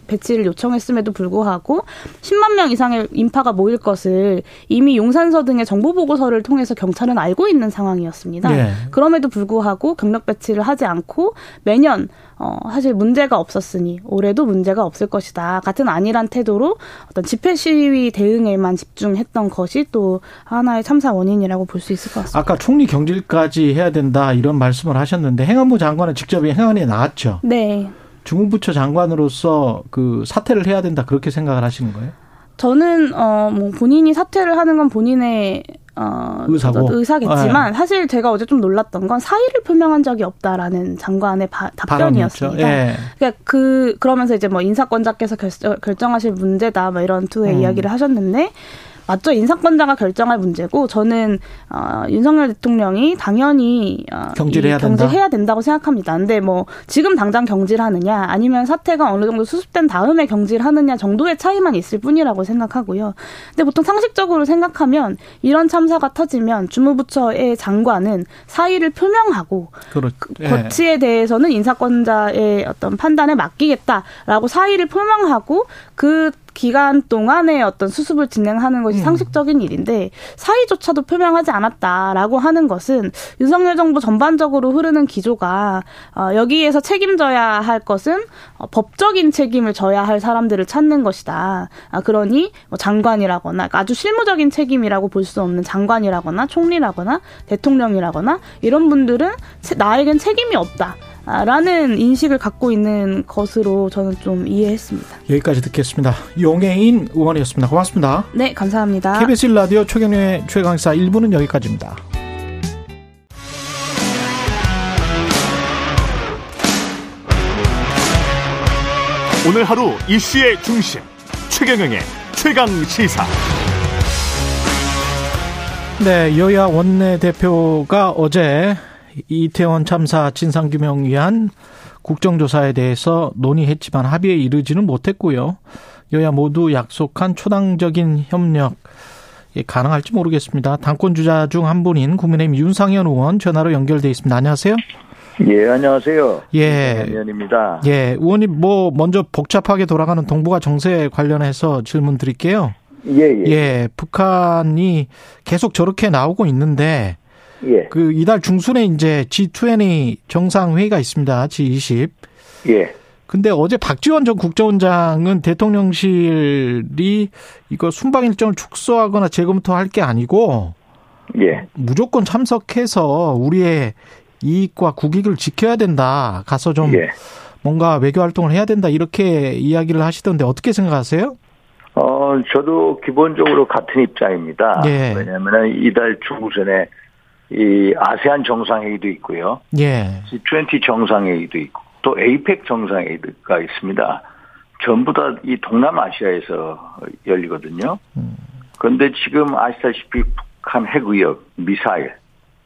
배치를 요청했음에도 불구하고 10만 명 이상의 인파가 모일 것을 이미 용산서 등의 정보 보고서를 통해서 경찰은 알고 있는 상황이었습니다. 예. 그럼에도 불구하고 경력 배치를 하지 않고 매년 어 사실 문제가 없었으니 올해도 문제가 없을 것이다 같은 안일한 태도로 어떤 집회 시위 대응에만 집중했던 것이 또 하나의 참사 원인이라고 볼 수 있을 것 같습니다. 아까 총리 경질까지 해야 된다 이런 말씀을 하셨는데 행안부 장관은 직접 행안에 나왔죠. 네. 주무부처 장관으로서 그 사퇴를 해야 된다 그렇게 생각을 하시는 거예요? 저는 어 뭐 본인이 사퇴를 하는 건 본인의 어 의사고. 의사겠지만 사실 제가 어제 좀 놀랐던 건 사의를 표명한 적이 없다라는 장관의 바- 답변이었습니다. 예. 그러니까 그 그러면서 이제 뭐 인사권자께서 결정, 결정하실 문제다 뭐 이런 투의 음. 이야기를 하셨는데 맞죠 인사권자가 결정할 문제고 저는 어, 윤석열 대통령이 당연히 어, 경질해야 이 된다? 경질해야 된다 고 생각합니다. 근데 뭐 지금 당장 경질하느냐 아니면 사태가 어느 정도 수습된 다음에 경질하느냐 정도의 차이만 있을 뿐이라고 생각하고요. 근데 보통 상식적으로 생각하면 이런 참사가 터지면 주무부처의 장관은 사의를 표명하고 그렇. 예. 거치에 대해서는 인사권자의 어떤 판단에 맡기겠다라고 사의를 표명하고 그 기간 동안의 어떤 수습을 진행하는 것이 상식적인 일인데 사의조차도 표명하지 않았다라고 하는 것은 윤석열 정부 전반적으로 흐르는 기조가 어, 여기에서 책임져야 할 것은 어, 법적인 책임을 져야 할 사람들을 찾는 것이다. 아, 그러니 뭐 장관이라거나 아주 실무적인 책임이라고 볼 수 없는 장관이라거나 총리라거나 대통령이라거나 이런 분들은 체- 나에겐 책임이 없다. 아, 라는 인식을 갖고 있는 것으로 저는 좀 이해했습니다. 여기까지 듣겠습니다. 용해인 의원이었습니다. 고맙습니다. 네, 감사합니다. KBS 라디오 최경영의 최강사 1부는 여기까지입니다. 오늘 하루 이슈의 중심 최경영의 최강 시사. 네, 여야 원내 대표가 어제 이태원 참사 진상규명 위한 국정조사에 대해서 논의했지만 합의에 이르지는 못했고요. 여야 모두 약속한 초당적인 협력 예, 가능할지 모르겠습니다. 당권 주자 중 한 분인 국민의힘 윤상현 의원 전화로 연결돼 있습니다. 안녕하세요. 예, 안녕하세요. 예. 의원입니다. 예, 의원님 뭐 먼저 복잡하게 돌아가는 동북아 정세 관련해서 질문 드릴게요. 예, 예. 예, 북한이 계속 저렇게 나오고 있는데 예. 그 이달 중순에 이제 G20 정상회의가 있습니다. G20. 예. 근데 어제 박지원 전 국정원장은 대통령실이 이거 순방 일정을 축소하거나 재검토할 게 아니고 예. 무조건 참석해서 우리의 이익과 국익을 지켜야 된다. 가서 좀 예. 뭔가 외교 활동을 해야 된다. 이렇게 이야기를 하시던데 어떻게 생각하세요? 어, 저도 기본적으로 같은 입장입니다. 예. 왜냐하면 이달 중순에 이 아세안 정상회의도 있고요. 예. G20 정상회의도 있고 또 에이펙 정상회의가 있습니다. 전부 다 이 동남아시아에서 열리거든요. 그런데 지금 아시다시피 북한 핵 위협, 미사일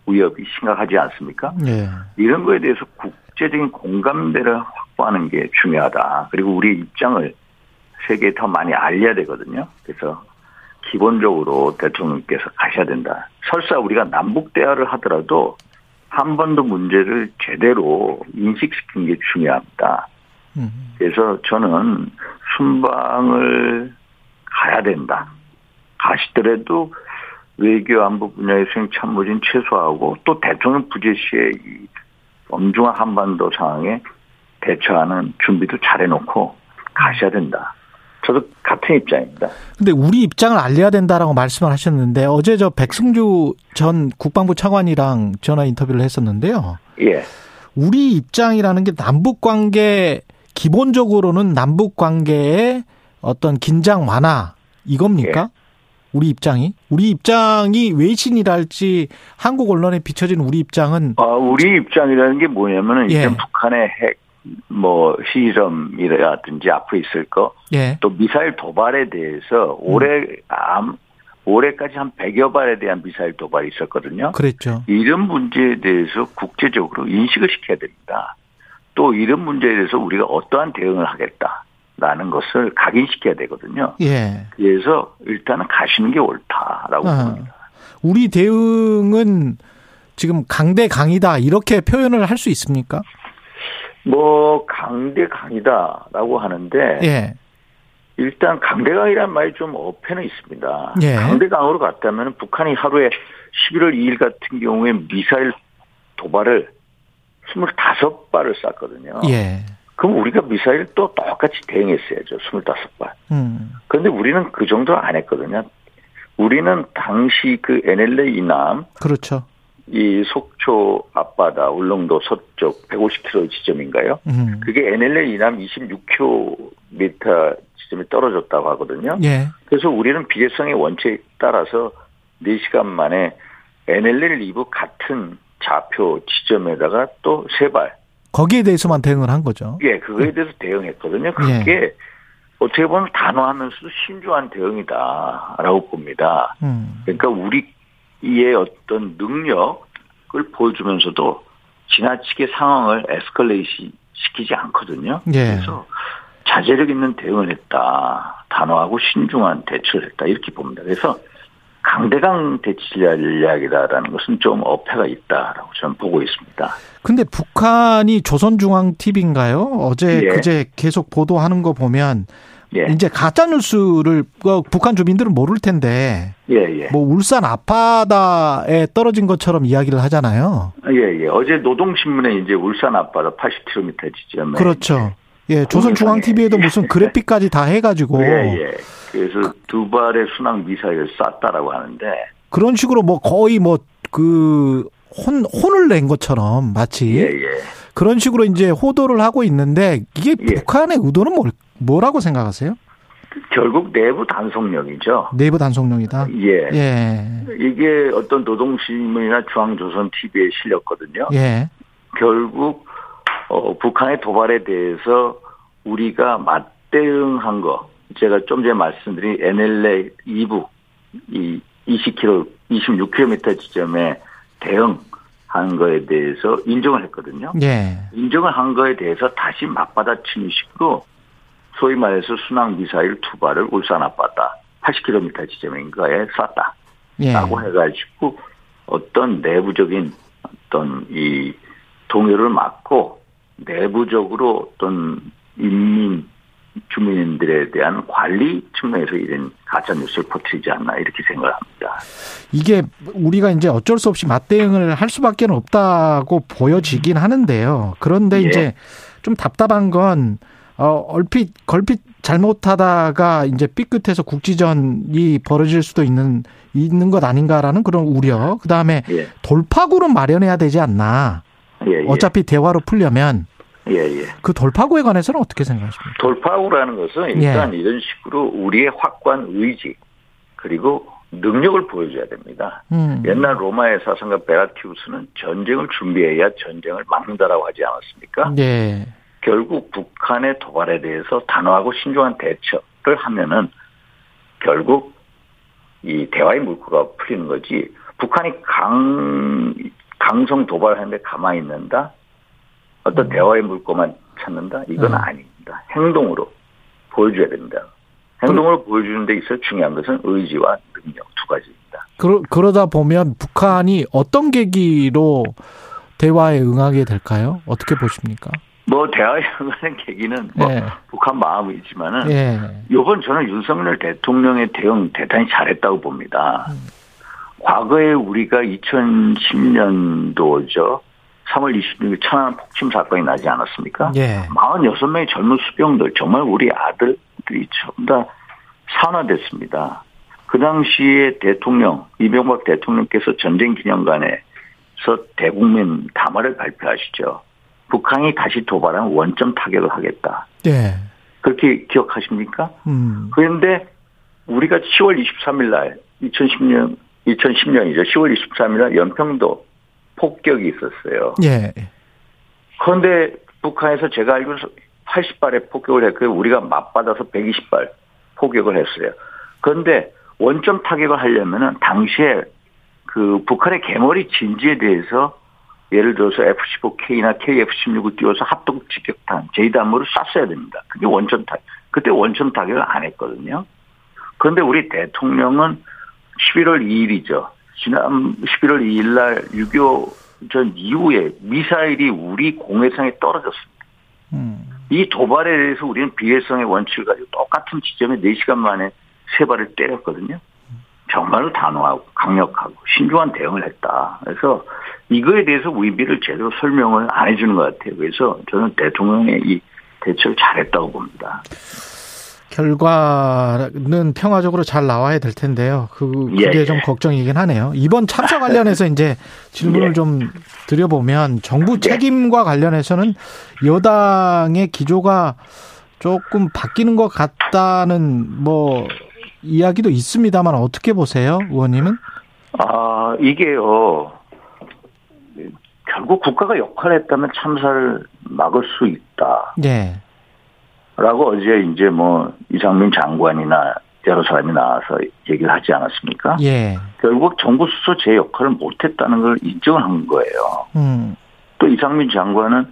위협이 심각하지 않습니까? 예. 이런 거에 대해서 국제적인 공감대를 확보하는 게 중요하다. 그리고 우리 입장을 세계에 더 많이 알려야 되거든요. 그래서 기본적으로 대통령께서 가셔야 된다. 설사 우리가 남북 대화를 하더라도 한반도 문제를 제대로 인식시키는 게 중요합니다. 음. 그래서 저는 순방을 가야 된다. 가시더라도 외교 안보 분야의 수행 참모진 최소화하고 또 대통령 부재 시에 이 엄중한 한반도 상황에 대처하는 준비도 잘 해놓고 가셔야 된다. 저도 같은 입장입니다. 근데 우리 입장을 알려야 된다라고 말씀을 하셨는데 어제 저 백승주 전 국방부 차관이랑 전화 인터뷰를 했었는데요. 예. 우리 입장이라는 게 남북 관계 기본적으로는 남북 관계의 어떤 긴장 완화 이겁니까? 우리 입장이 우리 입장이 외신이랄지 한국 언론에 비춰진 우리 입장은 아, 우리 입장이라는 게 뭐냐면은 예. 일단 북한의 핵 뭐 시점이라든지 앞으로 있을 거, 예. 또 미사일 도발에 대해서 올해 암 올해까지 한 100여 발에 대한 미사일 도발이 있었거든요. 그랬죠. 이런 문제에 대해서 국제적으로 인식을 시켜야 됩니다. 또 이런 문제에 대해서 우리가 어떠한 대응을 하겠다라는 것을 각인시켜야 되거든요. 예. 그래서 일단은 가시는 게 옳다라고 아. 봅니다. 우리 대응은 지금 강대 강이다 이렇게 표현을 할 수 있습니까? 뭐 강대 강이다라고 하는데 예. 일단 강대강이라는 말이 좀 어폐는 있습니다. 예. 강대강으로 갔다면 북한이 하루에 11월 2일 같은 경우에 미사일 도발을 25발을 쐈거든요. 예. 그럼 우리가 미사일 또 똑같이 대응했어야죠. 25발. 음. 그런데 우리는 그 정도 안 했거든요. 우리는 당시 그 NLA 이남 그렇죠. 이 속초 앞바다 울릉도 서쪽 150km 지점인가요? 음. 그게 NLA 이남 26km 지점에 떨어졌다고 하거든요. 예. 그래서 우리는 비례성의 원칙에 따라서 4시간 만에 NLL 이브 같은 좌표 지점에다가 또 세 발. 거기에 대해서만 대응을 한 거죠. 예, 그거에 대해서 대응했거든요. 그게 어떻게 보면 단호하면서도 신중한 대응이다라고 봅니다. 음. 그러니까 우리 의 어떤 능력을 보여주면서도 지나치게 상황을 에스컬레이시 시키지 않거든요. 예. 그래서 자제력 있는 대응을 했다. 단호하고 신중한 대처를 했다. 이렇게 봅니다. 그래서 강대강 대치 전략이다라는 것은 좀 어폐가 있다라고 저는 보고 있습니다. 근데 북한이 조선중앙TV인가요? 어제 예. 그제 계속 보도하는 거 보면 예. 이제 가짜 뉴스를 어, 북한 주민들은 모를 텐데 예, 예. 뭐 울산 앞바다에 떨어진 것처럼 이야기를 하잖아요. 예, 예. 어제 노동신문에 이제 울산 앞바다 80km 지점에. 그렇죠. 예, 조선중앙TV에도 무슨 그래픽까지 다 해가지고 예, 예. 그래서 두 발의 순항 미사일을 쐈다라고 하는데. 그런 식으로 뭐 거의 뭐 그 혼, 혼을 낸 것처럼 마치 예, 예. 그런 식으로 이제 호도를 하고 있는데 이게 예. 북한의 의도는 뭘, 뭐라고 생각하세요? 결국 내부 단속력이죠. 내부 단속용이다. 예. 예. 이게 어떤 노동신문이나 중앙조선 TV에 실렸거든요. 예. 결국 어, 북한의 도발에 대해서 우리가 맞대응한 거 제가 좀 전에 말씀드린 NLA 2부 이 20km, 26km 지점에 대응한 거에 대해서 인정을 했거든요. 예. 인정을 한 거에 대해서 다시 맞받아치는 식으로 소위 말해서 순항 미사일 두 발을 울산 앞바다 80km 지점인가에 쐈다. 예. 라고 해가지고 어떤 내부적인 어떤 이 동요를 막고 내부적으로 어떤 인민 주민들에 대한 관리 측면에서 이런 가짜 뉴스를 퍼뜨리지 않나 이렇게 생각을 합니다. 이게 우리가 이제 어쩔 수 없이 맞대응을 할 수밖에 없다고 보여지긴 하는데요. 그런데 예. 이제 좀 답답한 건 어, 얼핏 걸핏 잘못하다가 이제 삐끗해서 국지전이 벌어질 수도 있는 있는 것 아닌가라는 그런 우려. 그 다음에 예. 돌파구는 마련해야 되지 않나. 예, 예. 어차피 대화로 풀려면 예, 예. 그 돌파구에 관해서는 어떻게 생각하십니까? 돌파구라는 것은 일단 예. 이런 식으로 우리의 확고한 의지 그리고 능력을 보여줘야 됩니다. 음. 옛날 로마의 사상가 베라티우스는 전쟁을 준비해야 전쟁을 막는다라고 하지 않았습니까? 예. 결국 북한의 도발에 대해서 단호하고 신중한 대처를 하면은 결국 이 대화의 물꼬가 풀리는 거지. 북한이 강 강성 도발하는데 가만히 있는다. 어떤 대화의 물꼬만 찾는다. 이건 음. 아닙니다. 행동으로 보여줘야 됩니다. 행동으로 보여주는 데 있어 중요한 것은 의지와 능력 두 가지입니다. 그러, 그러다 보면 북한이 어떤 계기로 대화에 응하게 될까요? 어떻게 보십니까? 뭐 대화에 응하는 계기는 뭐 예. 북한 마음이지만은 예. 이번 저는 윤석열 대통령의 대응 대단히 잘했다고 봅니다. 과거에 우리가 2010년도죠. 3월 26일 천안 폭침 사건이 나지 않았습니까? 예. 46명의 젊은 수병들, 정말 우리 아들들이 전부 다 산화됐습니다. 그 당시에 대통령, 이명박 대통령께서 전쟁 기념관에서 대국민 담화를 발표하시죠. 북한이 다시 도발한 원점 타격을 하겠다. 예. 그렇게 기억하십니까? 음. 그런데 우리가 10월 23일 날 2010년 2010년이죠. 10월 23일 날 연평도 폭격이 있었어요. 예. 그런데 북한에서 제가 알기로 80발의 폭격을 했고요. 우리가 맞받아서 120발 폭격을 했어요. 그런데 원점 타격을 하려면은 당시에 그 북한의 개머리 진지에 대해서 예를 들어서 F-15K나 KF-16을 띄워서 합동 직격탄, 제이담으로 쐈어야 됩니다. 그게 원점 타격. 그때 원점 타격을 안 했거든요. 그런데 우리 대통령은 11월 2일이죠. 지난 11월 2일 날 6.25전 이후에 미사일이 우리 공해상에 떨어졌습니다. 음. 이 도발에 대해서 우리는 비례성의 원칙을 가지고 똑같은 지점에 4시간 만에 세 발을 때렸거든요. 정말로 단호하고 강력하고 신중한 대응을 했다. 그래서 이거에 대해서 의미를 제대로 설명을 안 해주는 것 같아요. 그래서 저는 대통령의 이 대처를 잘했다고 봅니다. 결과는 평화적으로 잘 나와야 될 텐데요. 그 그게 예, 예. 좀 걱정이긴 하네요. 이번 참사 관련해서 이제 질문을 예. 좀 드려보면 정부 책임과 관련해서는 여당의 기조가 조금 바뀌는 것 같다는 뭐 이야기도 있습니다만 어떻게 보세요, 의원님은? 아, 이게요. 결국 국가가 역할을 했다면 참사를 막을 수 있다. 네. 라고 어제 이제 뭐 이상민 장관이나 여러 사람이 나와서 얘기를 하지 않았습니까? 예. 결국 정부 스스로 제 역할을 못했다는 걸 인정을 한 거예요. 음. 또 이상민 장관은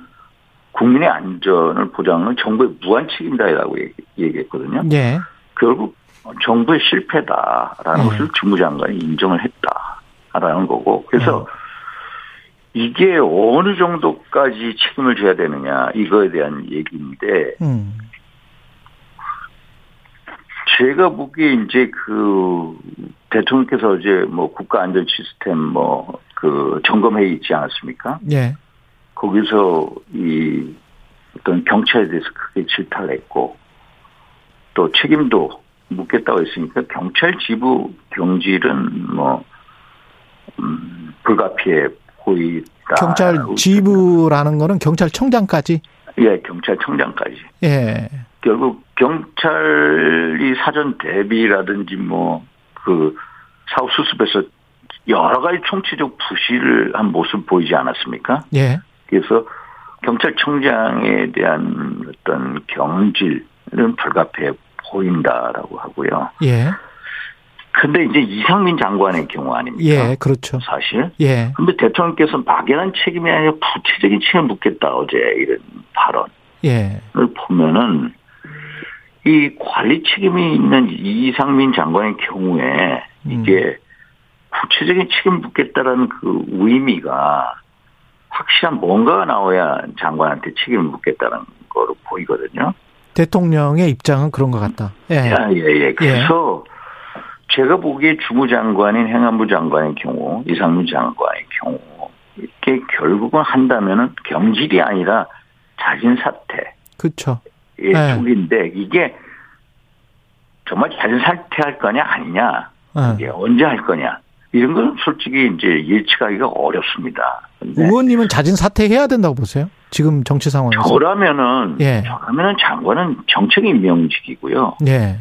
국민의 안전을 보장하는 정부의 무한 책임다라고 얘기- 얘기 했거든요. 예. 결국 정부의 실패다라는 네. 것을 주무장관이 인정을 했다라는 거고 그래서 이게 어느 정도까지 책임을 져야 되느냐 이거에 대한 얘기인데 음. 제가 보기에 이제 그 대통령께서 어제 뭐 국가 안전 시스템 뭐 그 점검회의 있지 않았습니까? 예. 거기서 이 어떤 경찰에 대해서 크게 질타를 했고 또 책임도 묻겠다고 했으니까 경찰 지부 경질은 뭐 음, 불가피해 보이다. 경찰 지부라는 거는 경찰청장까지. 예, 경찰청장까지. 예. 결국 경찰이 사전 대비라든지 뭐 그 사후 수습에서 여러 가지 총체적 부실을 한 모습 보이지 않았습니까? 예. 그래서 경찰청장에 대한 어떤 경질은 불가피해 보인다라고 하고요. 예. 근데 이제 이상민 장관의 경우 아닙니까? 예, 그렇죠. 사실. 예. 근데 대통령께서 막연한 책임이 아니라 구체적인 책임을 묻겠다 어제 이런 발언을 예. 보면은 이 관리 책임이 있는 이상민 장관의 경우에 이게 구체적인 책임을 묻겠다라는 그 의미가 확실한 뭔가가 나와야 장관한테 책임을 묻겠다는 거로 보이거든요. 대통령의 입장은 그런 것 같다. 예. 아, 예, 예. 그래서 제가 보기에 주무장관인 행안부 장관의 경우, 이상민 장관의 경우, 이게 결국은 한다면은 경질이 아니라 자진 사퇴. 그렇죠. 예, 네. 이게 정말 자진 사퇴할 거냐 아니냐, 예. 이게 언제 할 거냐 이런 건 솔직히 이제 예측하기가 어렵습니다. 의원님은 자진 사퇴해야 된다고 보세요? 지금 정치 상황에서. 저라면은 예. 저라면은 장관은 정책 임명직이고요. 예.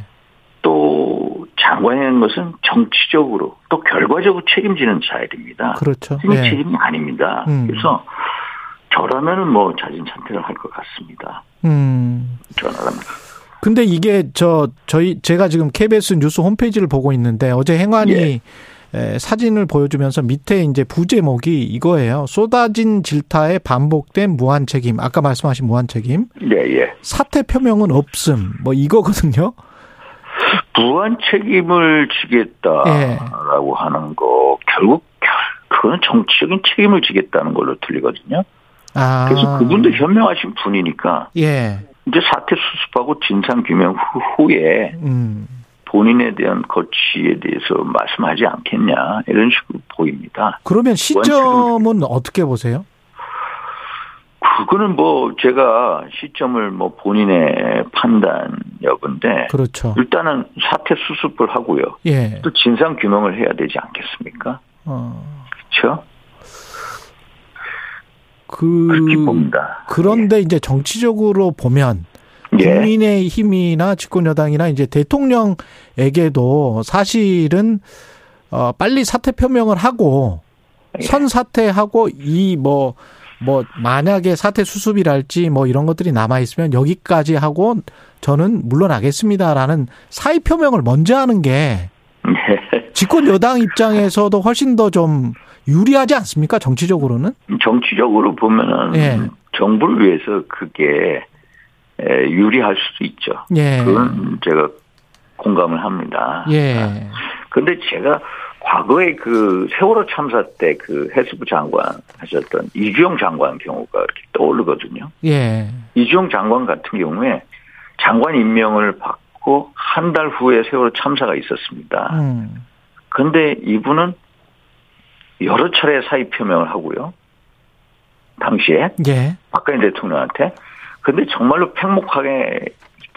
또 장관이라는 것은 정치적으로 또 결과적으로 책임지는 자리입니다. 그렇죠. 예. 책임이 아닙니다. 음. 그래서 저라면 은 뭐 자진 사퇴를 할 것 같습니다. 음. 저라면. 근데 이게 저 저희 제가 지금 KBS 뉴스 홈페이지를 보고 있는데 어제 행안위 예. 에, 사진을 보여주면서 밑에 이제 부제목이 이거예요. 쏟아진 질타에 반복된 무한 책임. 아까 말씀하신 무한 책임. 예, 예. 사퇴 표명은 없음. 뭐 이거거든요. 무한 책임을 지겠다라고 예. 하는 거 결국 결- 그거는 정치적인 책임을 지겠다는 걸로 들리거든요. 아. 그래서 그분도 현명하신 분이니까 예. 이제 사태 수습하고 진상 규명 후- 후에 음. 본인에 대한 거취에 대해서 말씀하지 않겠냐 이런 식으로 보입니다. 그러면 시점은 어떻게 보세요? 그거는 뭐 제가 시점을 뭐 본인의 판단 여부인데 그렇죠. 일단은 사태 수습을 하고요. 예. 또 진상 규명을 해야 되지 않겠습니까? 어. 그렇죠? 그 봅니다. 그런데 이제 정치적으로 보면 예. 국민의 힘이나 집권 여당이나 이제 대통령에게도 사실은 어 빨리 사퇴 표명을 하고 예. 선 사퇴하고 이뭐뭐 만약에 사퇴 수습이랄지 뭐 이런 것들이 남아 있으면 여기까지 하고 저는 물러나겠습니다라는 사의 표명을 먼저 하는 게 예. 집권 여당 입장에서도 훨씬 더좀 유리하지 않습니까? 정치적으로는? 정치적으로 보면은 예. 정부를 위해서 그게 에, 유리할 수도 있죠. 예. 그건 제가 공감을 합니다. 예. 근데 제가 과거에 그 세월호 참사 때 그 해수부 장관 하셨던 이주영 장관 경우가 이렇게 떠오르거든요. 예. 이주영 장관 같은 경우에 장관 임명을 받고 한 달 후에 세월호 참사가 있었습니다. 음. 근데 이분은 여러 차례 사의 표명을 하고요. 당시에 예. 박근혜 대통령한테. 근데 정말로 팽목하게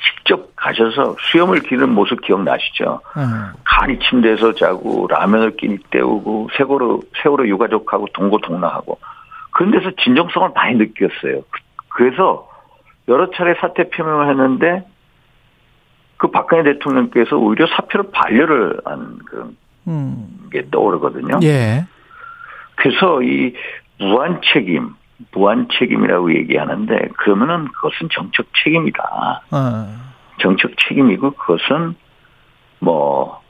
직접 가셔서 수염을 기른 모습 기억나시죠? 음. 간이 침대에서 자고 라면을 끼니 때우고 세월호 세월호 유가족하고 동고동락하고 그런 데서 진정성을 많이 느꼈어요. 그래서 여러 차례 사퇴 표명을 했는데 그 박근혜 대통령께서 오히려 사표를 반려를 한 그런 음. 게 떠오르거든요. 예. 그래서 이 무한 책임, 무한 책임이라고 얘기하는데 그러면은 그것은 정책 책임이다. 어. 정책 책임이고 그것은 뭐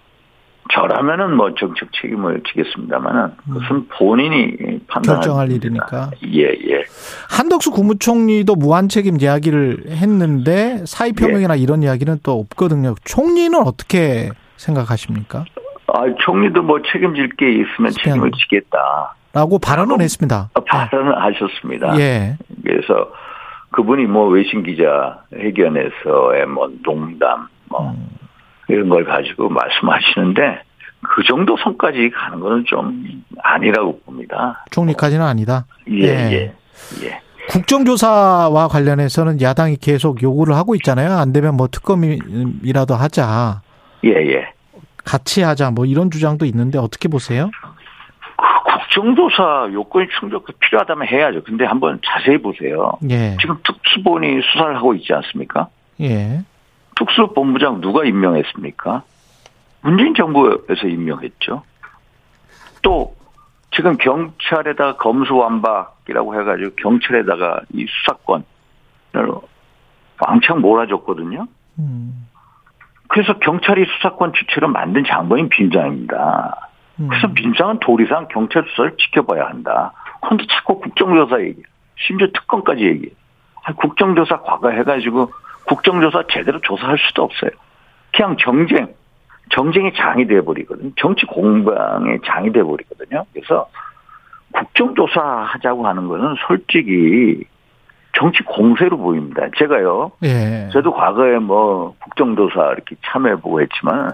저라면은 뭐 정책 책임을 지겠습니다만은 그것은 본인이 판단할. 일이니까. 예, 예. 한덕수 국무총리도 무한 책임 이야기를 했는데 사의 표명이나 이런 이야기는 또 없거든요. 총리는 어떻게 생각하십니까? 아, 총리도 뭐 책임질 게 있으면 책임을 지겠다. 라고 발언을 했습니다. 어, 발언을 하셨습니다. 예. 그래서 그분이 뭐 외신 기자 회견에서의 뭐 농담 뭐 음. 이런 걸 가지고 말씀하시는데 그 정도 선까지 가는 거는 좀 아니라고 봅니다. 총리까지는 아니다. 예, 예. 예, 예. 국정조사와 관련해서는 야당이 계속 요구를 하고 있잖아요. 안 되면 뭐 특검이라도 하자. 예, 예. 같이 하자. 뭐 이런 주장도 있는데 어떻게 보세요? 국정조사 요건이 충족 필요하다면 해야죠. 근데 한번 자세히 보세요. 예. 지금 특수본이 수사를 하고 있지 않습니까? 예. 특수본부장 누가 임명했습니까? 문재인 정부에서 임명했죠. 또 지금 경찰에다 검수완박이라고 해가지고 경찰에다가 이 수사권을 왕창 몰아줬거든요. 음. 그래서 경찰이 수사권 주체로 만든 장본인 빈장입니다. 음. 그래서 민상은 도리상 경찰 수사를 지켜봐야 한다. 그런데 자꾸 국정조사 얘기, 심지어 특검까지 얘기. 국정조사 과거 해가지고 국정조사 제대로 조사할 수도 없어요. 그냥 정쟁, 정쟁의 장이 돼버리거든요. 정치 공방의 장이 돼버리거든요. 그래서 국정조사 하자고 하는 거는 솔직히 정치 공세로 보입니다. 제가요. 예. 저도 과거에 뭐 국정조사 이렇게 참여해보고 했지만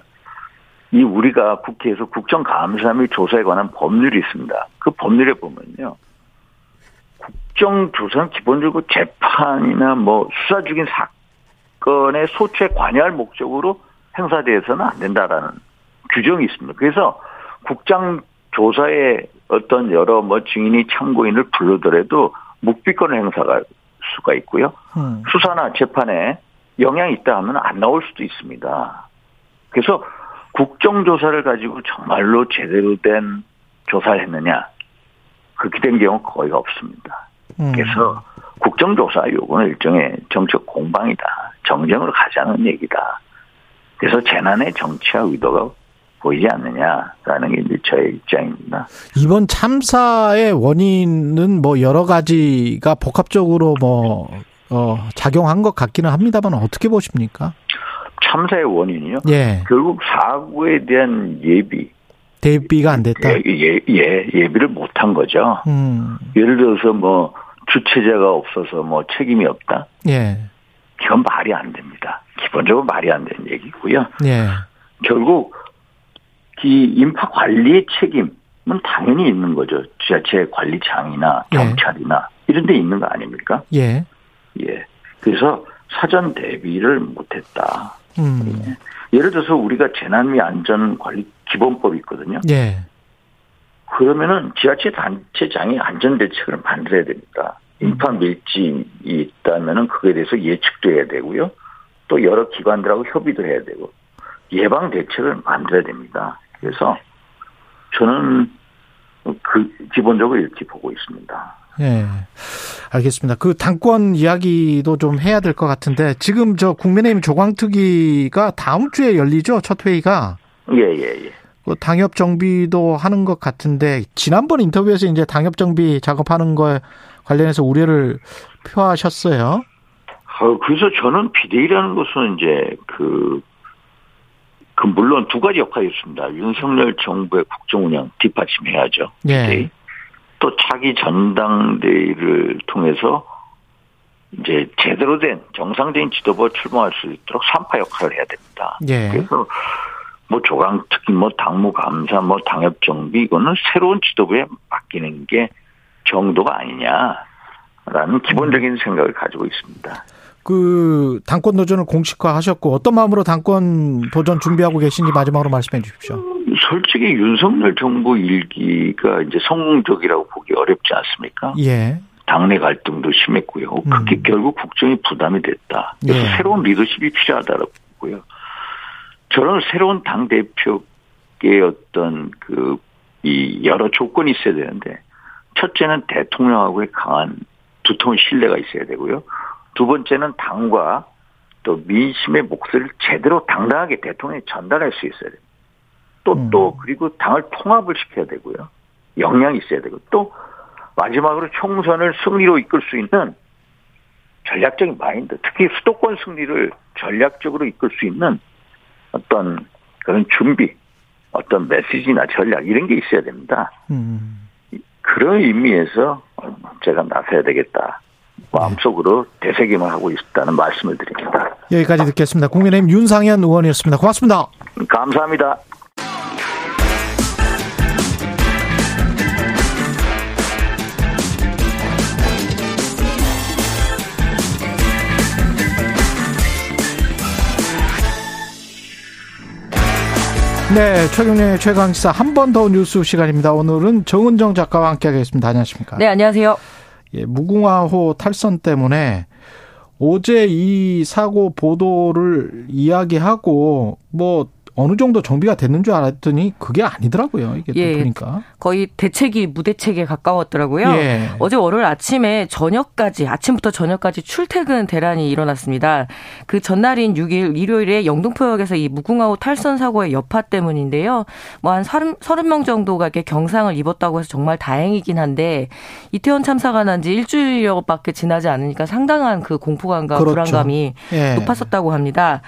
이 우리가 국회에서 국정감사 및 조사에 관한 법률이 있습니다. 그 법률에 보면요. 국정조사는 기본적으로 재판이나 뭐 수사 중인 사건의 소추에 관여할 목적으로 행사돼서는 안 된다라는 규정이 있습니다. 그래서 국장 조사에 어떤 여러 뭐 증인이 참고인을 불러더라도 묵비권 행사가 수가 있고요. 음. 수사나 재판에 영향이 있다 하면 안 나올 수도 있습니다. 그래서 국정조사를 가지고 정말로 제대로 된 조사를 했느냐 그렇게 된 경우 거의 없습니다. 음. 그래서 국정조사 요구는 일종의 정책 공방이다. 정쟁으로 가자는 얘기다. 그래서 재난의 정치와 의도가 보이지 않느냐라는 게 이제 저의 입장입니다. 이번 참사의 원인은 뭐 여러 가지가 복합적으로 뭐 어, 작용한 것 같기는 합니다만 어떻게 보십니까? 참사의 원인이요. 예. 결국 사고에 대한 예비 대비가 안 됐다. 예, 예, 예 예비를 못한 거죠. 음. 예를 들어서 뭐 주체자가 없어서 뭐 책임이 없다. 예. 이건 말이 안 됩니다. 기본적으로 말이 안 되는 얘기고요. 예. 결국 이 인파 관리의 책임은 당연히 있는 거죠. 지자체 관리장이나 예. 경찰이나 이런 데 있는 거 아닙니까? 예. 예. 그래서 사전 대비를 못했다. 음. 예를 들어서 우리가 재난미 안전관리 기본법이 있거든요. 예. 그러면은 지자체 단체장이 안전대책을 만들어야 됩니다. 인파 밀집이 있다면은 그거에 대해서 예측도 해야 되고요. 또 여러 기관들하고 협의도 해야 되고 예방 대책을 만들어야 됩니다. 그래서 저는 그 기본적으로 이렇게 보고 있습니다. 예. 알겠습니다. 그 당권 이야기도 좀 해야 될 것 같은데 지금 저 국민의힘 조광특위가 다음 주에 열리죠 첫 회의가. 예예예. 예, 그 당협 정비도 하는 것 같은데 지난번 인터뷰에서 이제 당협 정비 작업하는 거에 관련해서 우려를 표하셨어요. 어, 그래서 저는 비대위라는 것은 이제 그, 그 물론 두 가지 역할이 있습니다. 윤석열 정부의 국정 운영 뒷받침해야죠. 예. 비대위. 또 차기 전당대회를 통해서 이제 제대로 된 정상적인 지도부가 출범할 수 있도록 산파 역할을 해야 됩니다. 예. 그래서 뭐 조강 특히 뭐 당무 감사 뭐 당협 정비 이거는 새로운 지도부에 맡기는 게 정도가 아니냐라는 기본적인 생각을 가지고 있습니다. 그 당권 도전을 공식화하셨고 어떤 마음으로 당권 도전 준비하고 계신지 마지막으로 말씀해 주십시오. 솔직히 윤석열 정부 일기가 이제 성공적이라고 보기 어렵지 않습니까? 예. 당내 갈등도 심했고요. 그게 음. 결국 국정이 부담이 됐다. 그래서 예. 새로운 리더십이 필요하다고 보고요. 저는 새로운 당 대표의 어떤 그 이 여러 조건이 있어야 되는데 첫째는 대통령하고의 강한 두터운 신뢰가 있어야 되고요. 두 번째는 당과 또 민심의 목소리를 제대로 당당하게 대통령에 전달할 수 있어야 됩니다. 또, 또, 그리고 당을 통합을 시켜야 되고요. 역량이 있어야 되고, 또, 마지막으로 총선을 승리로 이끌 수 있는 전략적인 마인드, 특히 수도권 승리를 전략적으로 이끌 수 있는 어떤 그런 준비, 어떤 메시지나 전략, 이런 게 있어야 됩니다. 음. 그런 의미에서 제가 나서야 되겠다. 마음속으로 되새김을 하고 있다는 말씀을 드립니다. 여기까지 듣겠습니다. 국민의힘 윤상현 의원이었습니다. 고맙습니다. 감사합니다. 네, 최경련의 최강시사 한 번 더 뉴스 시간입니다. 오늘은 정은정 작가와 함께하겠습니다. 안녕하십니까? 네, 안녕하세요. 예, 무궁화호 탈선 때문에 어제 이 사고 보도를 이야기하고 뭐 어느 정도 정비가 됐는 줄 알았더니 그게 아니더라고요. 이게 또 예. 보니까. 거의 대책이 무대책에 가까웠더라고요. 예. 어제 월요일 아침에 저녁까지 아침부터 저녁까지 출퇴근 대란이 일어났습니다. 그 전날인 6일 일요일에 영등포역에서 이 무궁화호 탈선 사고의 여파 때문인데요. 뭐 한 30명 정도가 이렇게 경상을 입었다고 해서 정말 다행이긴 한데 이태원 참사가 난 지 일주일여밖에 지나지 않으니까 상당한 그 공포감과 그렇죠. 불안감이 예. 높았었다고 합니다.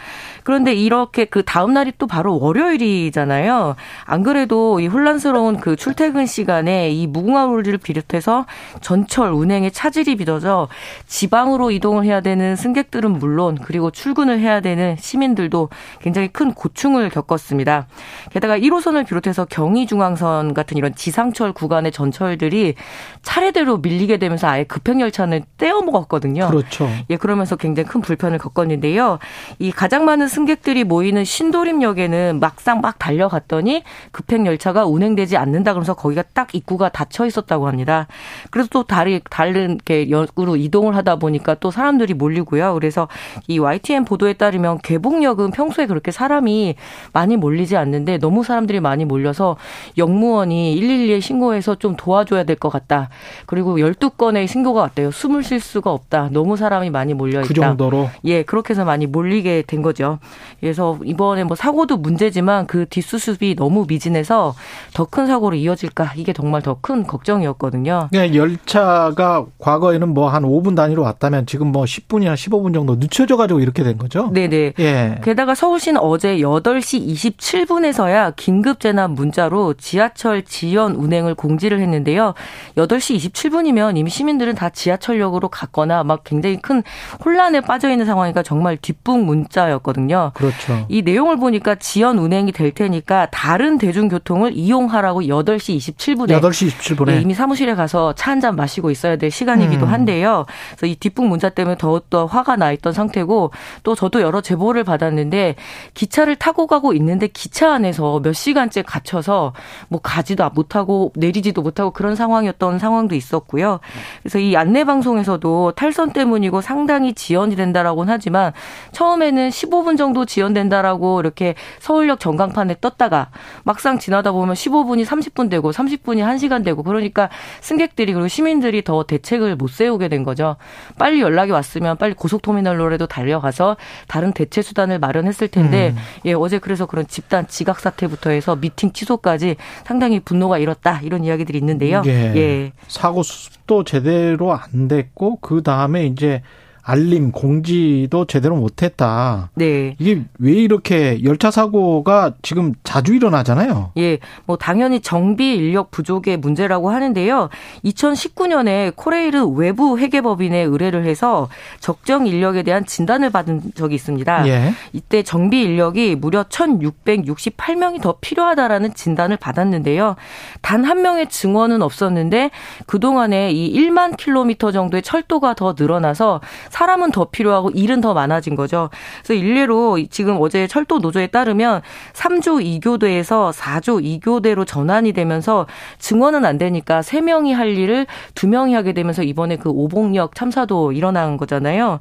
그런데 이렇게 그 다음 날이 또 바로 월요일이잖아요. 안 그래도 이 혼란스러운 그 출퇴근 시간에 이 무궁화호를 비롯해서 전철 운행에 차질이 빚어져 지방으로 이동을 해야 되는 승객들은 물론 그리고 출근을 해야 되는 시민들도 굉장히 큰 고충을 겪었습니다. 게다가 1호선을 비롯해서 경의중앙선 같은 이런 지상철 구간의 전철들이 차례대로 밀리게 되면서 아예 급행열차는 떼어 먹었거든요. 그렇죠. 예, 그러면서 굉장히 큰 불편을 겪었는데요. 이 가장 많은 승객들이 모이는 신도림역에는 막상 막 달려갔더니 급행 열차가 운행되지 않는다 그러면서 거기가 딱 입구가 닫혀 있었다고 합니다. 그래서 또 다리 다른 게 역으로 이동을 하다 보니까 또 사람들이 몰리고요. 그래서 이 YTN 보도에 따르면 개봉역은 평소에 그렇게 사람이 많이 몰리지 않는데 너무 사람들이 많이 몰려서 영무원이 112에 신고해서 좀 도와줘야 될 것 같다. 그리고 12건의 신고가 왔대요. 숨을 쉴 수가 없다. 너무 사람이 많이 몰려 있다. 그 정도로. 예, 그렇게 해서 많이 몰리게 된 거죠. 그래서 이번에 뭐 사고도 문제지만 그 뒷수습이 너무 미진해서 더 큰 사고로 이어질까 이게 정말 더 큰 걱정이었거든요. 네, 열차가 과거에는 뭐 한 5분 단위로 왔다면 지금 뭐 10분이나 15분 정도 늦춰져 가지고 이렇게 된 거죠? 네 네. 예. 게다가 서울시는 어제 8시 27분에서야 긴급 재난 문자로 지하철 지연 운행을 공지를 했는데요. 8시 27분이면 이미 시민들은 다 지하철역으로 갔거나 막 굉장히 큰 혼란에 빠져 있는 상황이니까 정말 뒷북 문자였거든요. 그렇죠. 이 내용을 보니까 지연 운행이 될 테니까 다른 대중교통을 이용하라고 8시 27분에 8시 27분에 네, 이미 사무실에 가서 차 한 잔 마시고 있어야 될 시간이기도 음. 한데요. 그래서 이 뒷북 문자 때문에 더욱더 화가 나 있던 상태고 또 저도 여러 제보를 받았는데 기차를 타고 가고 있는데 기차 안에서 몇 시간째 갇혀서 뭐 가지도 못하고 내리지도 못하고 그런 상황이었던 상황도 있었고요. 그래서 이 안내 방송에서도 탈선 때문이고 상당히 지연이 된다라고는 하지만 처음에는 15분 정도 지연된다라고 이렇게 서울역 전광판에 떴다가 막상 지나다 보면 15분이 30분 되고 30분이 1시간 되고 그러니까 승객들이 그리고 시민들이 더 대책을 못 세우게 된 거죠. 빨리 연락이 왔으면 빨리 고속터미널로라도 달려가서 다른 대체 수단을 마련했을 텐데 음. 예 어제 그래서 그런 집단 지각 사태부터 해서 미팅 취소까지 상당히 분노가 일었다 이런 이야기들이 있는데요. 예. 예. 사고 수습도 제대로 안 됐고 그 다음에 이제 알림 공지도 제대로 못했다. 네. 이게 왜 이렇게 열차 사고가 지금 자주 일어나잖아요. 예, 뭐 당연히 정비 인력 부족의 문제라고 하는데요. 2019년에 코레일은 외부 회계법인에 의뢰를 해서 적정 인력에 대한 진단을 받은 적이 있습니다. 예. 이때 정비 인력이 무려 1,668명이 더 필요하다라는 진단을 받았는데요. 단 한 명의 증언은 없었는데 그 동안에 이 1만 킬로미터 정도의 철도가 더 늘어나서 사람은 더 필요하고 일은 더 많아진 거죠. 그래서 일례로 지금 어제 철도 노조에 따르면 3조 2교대에서 4조 2교대로 전환이 되면서 증언은 안 되니까 3명이 할 일을 2명이 하게 되면서 이번에 그 오봉역 참사도 일어난 거잖아요.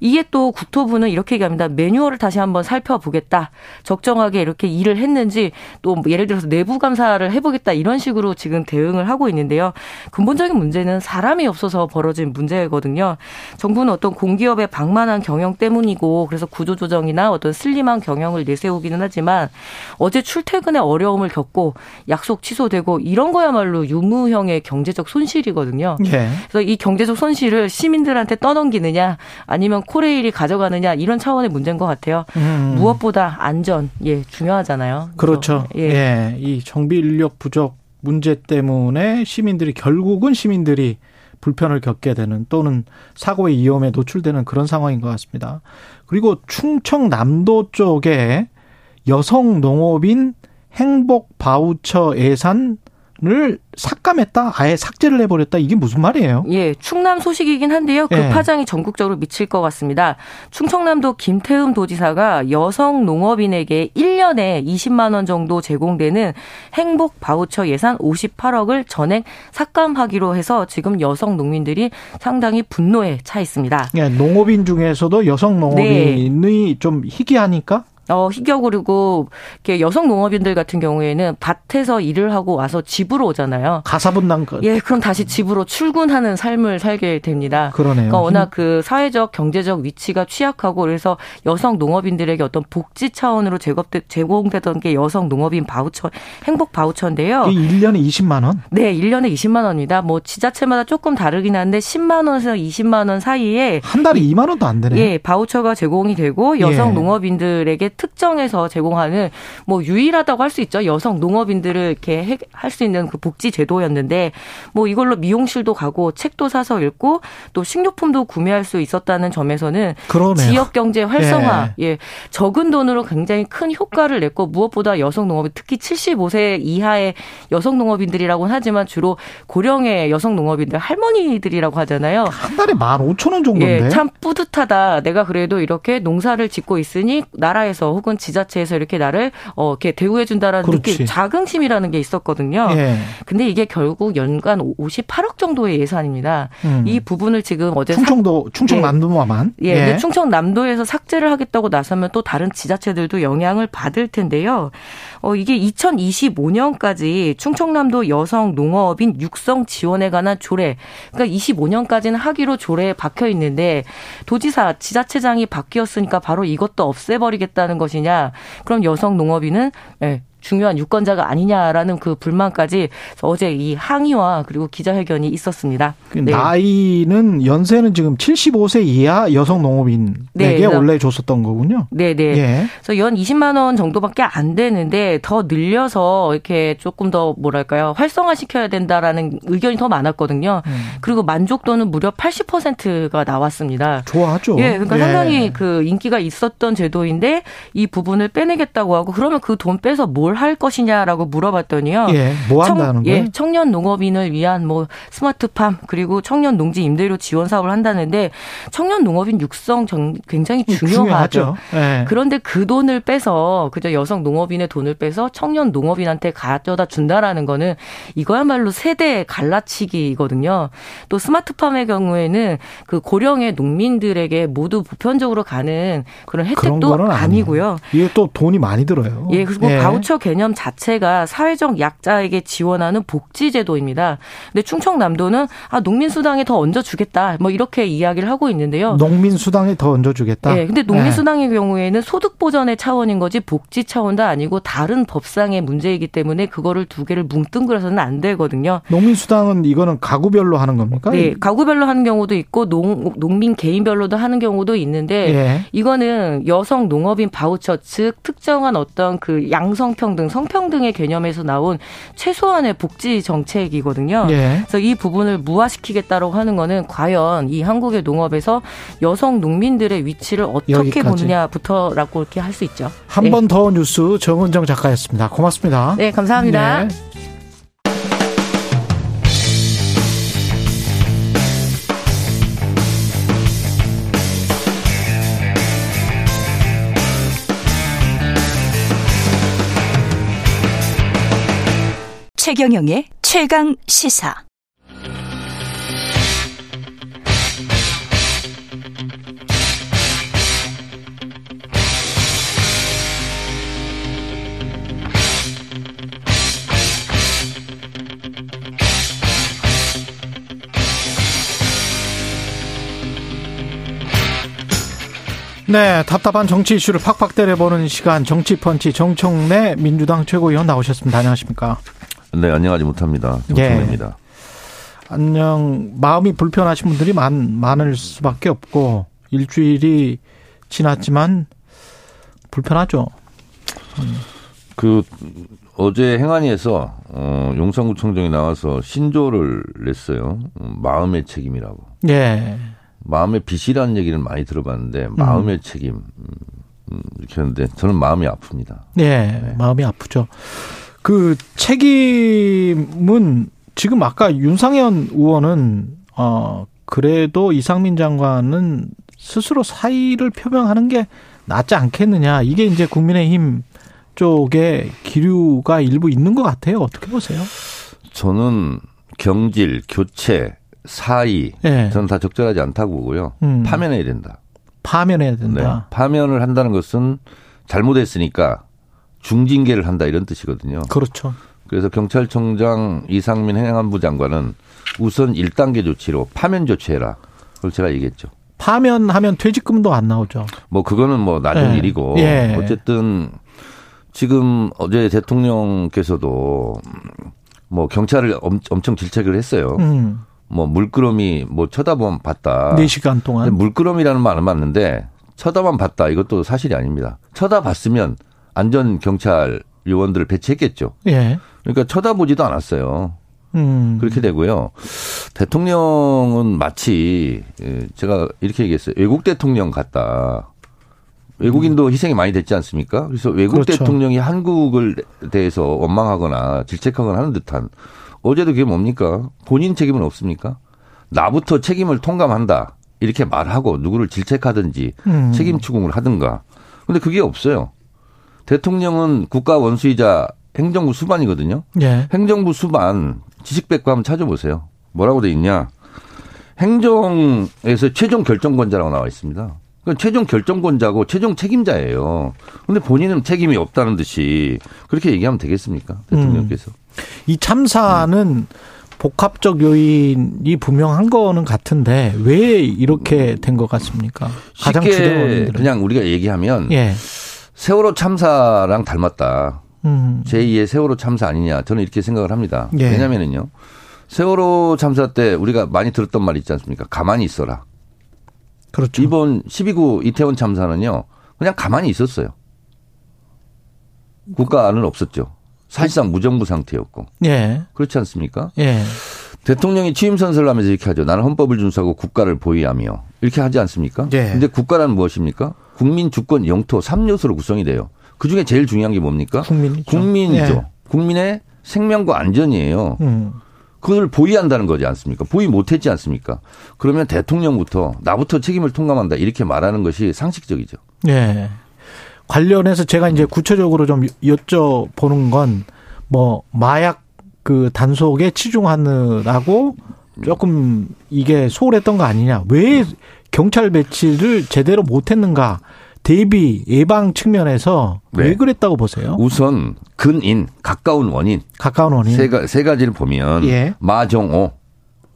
이게 또 국토부는 이렇게 얘기합니다. 매뉴얼을 다시 한번 살펴보겠다. 적정하게 이렇게 일을 했는지 또뭐 예를 들어서 내부 감사를 해보겠다 이런 식으로 지금 대응을 하고 있는데요. 근본적인 문제는 사람이 없어서 벌어진 문제거든요. 정부는 어떤 공기업의 방만한 경영 때문이고 그래서 구조조정이나 어떤 슬림한 경영을 내세우기는 하지만 어제 출퇴근에 어려움을 겪고 약속 취소되고 이런 거야말로 유무형의 경제적 손실이거든요. 예. 그래서 이 경제적 손실을 시민들한테 떠넘기느냐 아니면 코레일이 가져가느냐 이런 차원의 문제인 것 같아요. 음. 무엇보다 안전 예 중요하잖아요. 그렇죠. 예. 예. 이 정비 인력 부족 문제 때문에 시민들이 결국은 시민들이 불편을 겪게 되는 또는 사고의 위험에 노출되는 그런 상황인 것 같습니다. 그리고 충청남도 쪽에 여성 농업인 행복 바우처 예산 을 삭감했다, 아예 삭제를 해버렸다. 이게 무슨 말이에요? 예, 충남 소식이긴 한데요. 그 예. 파장이 전국적으로 미칠 것 같습니다. 충청남도 김태흠 도지사가 여성 농업인에게 1년에 20만 원 정도 제공되는 행복 바우처 예산 58억을 전액 삭감하기로 해서 지금 여성 농민들이 상당히 분노에 차 있습니다. 예, 농업인 중에서도 여성 농업인이 좀 희귀하니까 어, 희격으리고 이렇게 여성 농업인들 같은 경우에는 밭에서 일을 하고 와서 집으로 오잖아요. 가사분담 그- 예, 그럼 다시 집으로 출근하는 삶을 살게 됩니다. 그러네요. 그러니까 워낙 그 사회적 경제적 위치가 취약하고 그래서 여성 농업인들에게 어떤 복지 차원으로 제공되, 제공되던 게 여성 농업인 바우처 행복 바우처인데요. 이게 1년에 20만 원? 네, 1년에 20만 원입니다. 뭐 지자체마다 조금 다르긴 한데 10만 원에서 20만 원 사이에 한 달에 2만 원도 안 되네. 예, 바우처가 제공이 되고 여성 예. 농업인들에게 특정해서 제공하는 뭐 유일하다고 할 수 있죠. 여성 농업인들을 이렇게 할 수 있는 그 복지 제도였는데 뭐 이걸로 미용실도 가고 책도 사서 읽고 또 식료품도 구매할 수 있었다는 점에서는 그러네요. 지역 경제 활성화, 예. 적은 돈으로 굉장히 큰 효과를 냈고 무엇보다 여성 농업인 특히 75세 이하의 여성 농업인들이라고는 하지만 주로 고령의 여성 농업인들 할머니들이라고 하잖아요. 한 달에 15,000원 정도인데. 예, 참 뿌듯하다. 내가 그래도 이렇게 농사를 짓고 있으니 나라에서 혹은 지자체에서 이렇게 나를 어 이렇게 대우해 준다라는. 느낌, 자긍심이라는 게 있었거든요. 예. 근데 이게 결국 연간 58억 정도의 예산입니다. 음. 이 부분을 지금 어제 충청도 충청남도만. 예, 근데 충청남도에서 삭제를 하겠다고 나서면 또 다른 지자체들도 영향을 받을 텐데요. 어, 이게 2025년까지 충청남도 여성 농어업인 육성 지원에 관한 조례, 그러니까 25년까지는 하기로 조례에 박혀 있는데 도지사, 지자체장이 바뀌었으니까 바로 이것도 없애버리겠다는 것이냐. 그럼 여성 농업인은 예, 중요한 유권자가 아니냐라는 그 불만까지 어제 이 항의와 그리고 기자회견이 있었습니다. 그 네. 나이는 연세는 지금 75세 이하 여성 농업인에게 네, 원래 줬었던 거군요. 네, 네. 예. 그래서 연 20만 원 정도밖에 안 되는데 더 늘려서 이렇게 조금 더 뭐랄까요 활성화 시켜야 된다라는 의견이 더 많았거든요. 음. 그리고 만족도는 무려 80%가 나왔습니다. 좋아하죠. 예, 그러니까 예. 상당히 그 인기가 있었던 제도인데 이 부분을 빼내겠다고 하고 그러면 그 돈 빼서 뭘뭘 할 것이냐라고 물어봤더니요. 예, 뭐 한다는 거예요? 예, 청년 농업인을 위한 뭐 스마트팜 그리고 청년 농지 임대료 지원 사업을 한다는데 청년 농업인 육성 굉장히 중요하죠. 예. 그런데 그 돈을 빼서 그저 여성 농업인의 돈을 빼서 청년 농업인한테 가져다 준다라는 거는 이거야말로 세대 갈라치기거든요. 또 스마트팜의 경우에는 그 고령의 농민들에게 모두 보편적으로 가는 그런 혜택도 아니고요. 이게 또 돈이 많이 들어요. 예, 그리고 예. 바우처 개념 자체가 사회적 약자에게 지원하는 복지제도입니다. 근데 충청남도는 아 농민수당에 더 얹어주겠다 뭐 이렇게 이야기를 하고 있는데요. 농민수당에 더 얹어주겠다. 네, 근데 농민수당의 네. 경우에는 소득 보전의 차원인 거지 복지 차원도 아니고 다른 법상의 문제이기 때문에 그거를 두 개를 뭉뚱그려서는 안 되거든요. 농민수당은 이거는 가구별로 하는 겁니까? 네, 가구별로 하는 경우도 있고 농 농민 개인별로도 하는 경우도 있는데 예. 이거는 여성 농업인 바우처 즉 특정한 어떤 그 양성평 성평등, 성평등의 개념에서 나온 최소한의 복지 정책이거든요. 예. 그래서 이 부분을 무화시키겠다고 하는 거는 과연 이 한국의 농업에서 여성 농민들의 위치를 어떻게 여기까지. 보느냐부터라고 이렇게 할 수 있죠. 한 번더 네. 뉴스 정은정 작가였습니다. 고맙습니다. 네, 감사합니다. 네. 최경영의 최강 시사. 네, 답답한 정치 이슈를 팍팍 때려보는 시간 정치펀치 정청래 민주당 최고위원 나오셨습니다. 안녕하십니까? 네, 안녕하지 못합니다. 정청래입니다. 예. 안녕 마음이 불편하신 분들이 많, 많을 수밖에 없고 일주일이 지났지만 불편하죠. 음. 그 어제 행안위에서 어, 용산구청장이 나와서 신조를 냈어요. 음, 마음의 책임이라고. 예. 마음의 빚이라는 얘기를 많이 들어봤는데 마음의 음. 책임 음, 음, 이렇게 하는데 저는 마음이 아픕니다. 예, 네. 마음이 아프죠. 그 책임은 지금 아까 윤상현 의원은 어 그래도 이상민 장관은 스스로 사의를 표명하는 게 낫지 않겠느냐. 이게 이제 국민의힘 쪽에 기류가 일부 있는 것 같아요. 어떻게 보세요? 저는 경질, 교체, 사의 네. 저는 다 적절하지 않다고 보고요. 음. 파면해야 된다. 파면해야 된다. 네. 파면을 한다는 것은 잘못했으니까 중징계를 한다 이런 뜻이거든요. 그렇죠. 그래서 경찰청장 이상민 행안부 장관은 우선 1단계 조치로 파면 조치해라. 그걸 제가 얘기했죠. 파면하면 퇴직금도 안 나오죠. 뭐 그거는 뭐 나중 네. 일이고 예. 어쨌든 지금 어제 대통령께서도 뭐 경찰을 엄청 질책을 했어요. 음. 뭐 물끄러미 뭐 쳐다보면 봤다. 4시간 동안. 물끄러미라는 말은 맞는데 쳐다만 봤다. 이것도 사실이 아닙니다. 쳐다봤으면 안전 경찰 요원들을 배치했겠죠. 예. 그러니까 쳐다보지도 않았어요. 음. 그렇게 되고요. 대통령은 마치 예, 제가 이렇게 얘기했어요. 외국 대통령 같다. 외국인도 음. 희생이 많이 됐지 않습니까? 그래서 외국 그렇죠. 대통령이 한국을 대해서 원망하거나 질책하거나 하는 듯한 어제도 그게 뭡니까? 본인 책임은 없습니까? 나부터 책임을 통감한다. 이렇게 말하고 누구를 질책하든지 음. 책임 추궁을 하든가. 근데 그게 없어요. 대통령은 국가 원수이자 행정부 수반이거든요. 예. 행정부 수반 지식백과 한번 찾아보세요. 뭐라고 돼 있냐? 행정에서 최종 결정권자라고 나와 있습니다. 그러니까 최종 결정권자고 최종 책임자예요. 근데 본인은 책임이 없다는 듯이 그렇게 얘기하면 되겠습니까? 대통령께서. 음. 이 참사는 음. 복합적 요인이 분명한 거는 같은데 왜 이렇게 된 것 같습니까? 가장 주된 원인들은 그냥 우리가 얘기하면 예. 세월호 참사랑 닮았다. 음. 제2의 세월호 참사 아니냐. 저는 이렇게 생각을 합니다. 예. 왜냐면은요. 세월호 참사 때 우리가 많이 들었던 말 있지 않습니까? 가만히 있어라. 그렇죠. 이번 12구 이태원 참사는요. 그냥 가만히 있었어요. 국가는 없었죠. 사실상 무정부 상태였고. 예. 그렇지 않습니까? 예. 대통령이 취임 선서를 하면서 이렇게 하죠. 나는 헌법을 준수하고 국가를 보위하며 이렇게 하지 않습니까? 예. 근데 국가란 무엇입니까? 국민 주권 영토 3요소로 구성이 돼요. 그 중에 제일 중요한 게 뭡니까? 국민이죠. 국민이죠. 예. 국민의 생명과 안전이에요. 음. 그걸 보위한다는 거지 않습니까? 보위 못했지 않습니까? 그러면 대통령부터 나부터 책임을 통감한다 이렇게 말하는 것이 상식적이죠. 예. 관련해서 제가 이제 구체적으로 좀 여쭤보는 건 뭐 마약 그 단속에 치중하느라고 조금 이게 소홀했던 거 아니냐. 왜 경찰 배치를 제대로 못했는가. 대비 예방 측면에서 네. 왜 그랬다고 보세요? 우선 근인 가까운 원인 가까운 원인 세, 가, 세 가지를 보면 예. 마정오,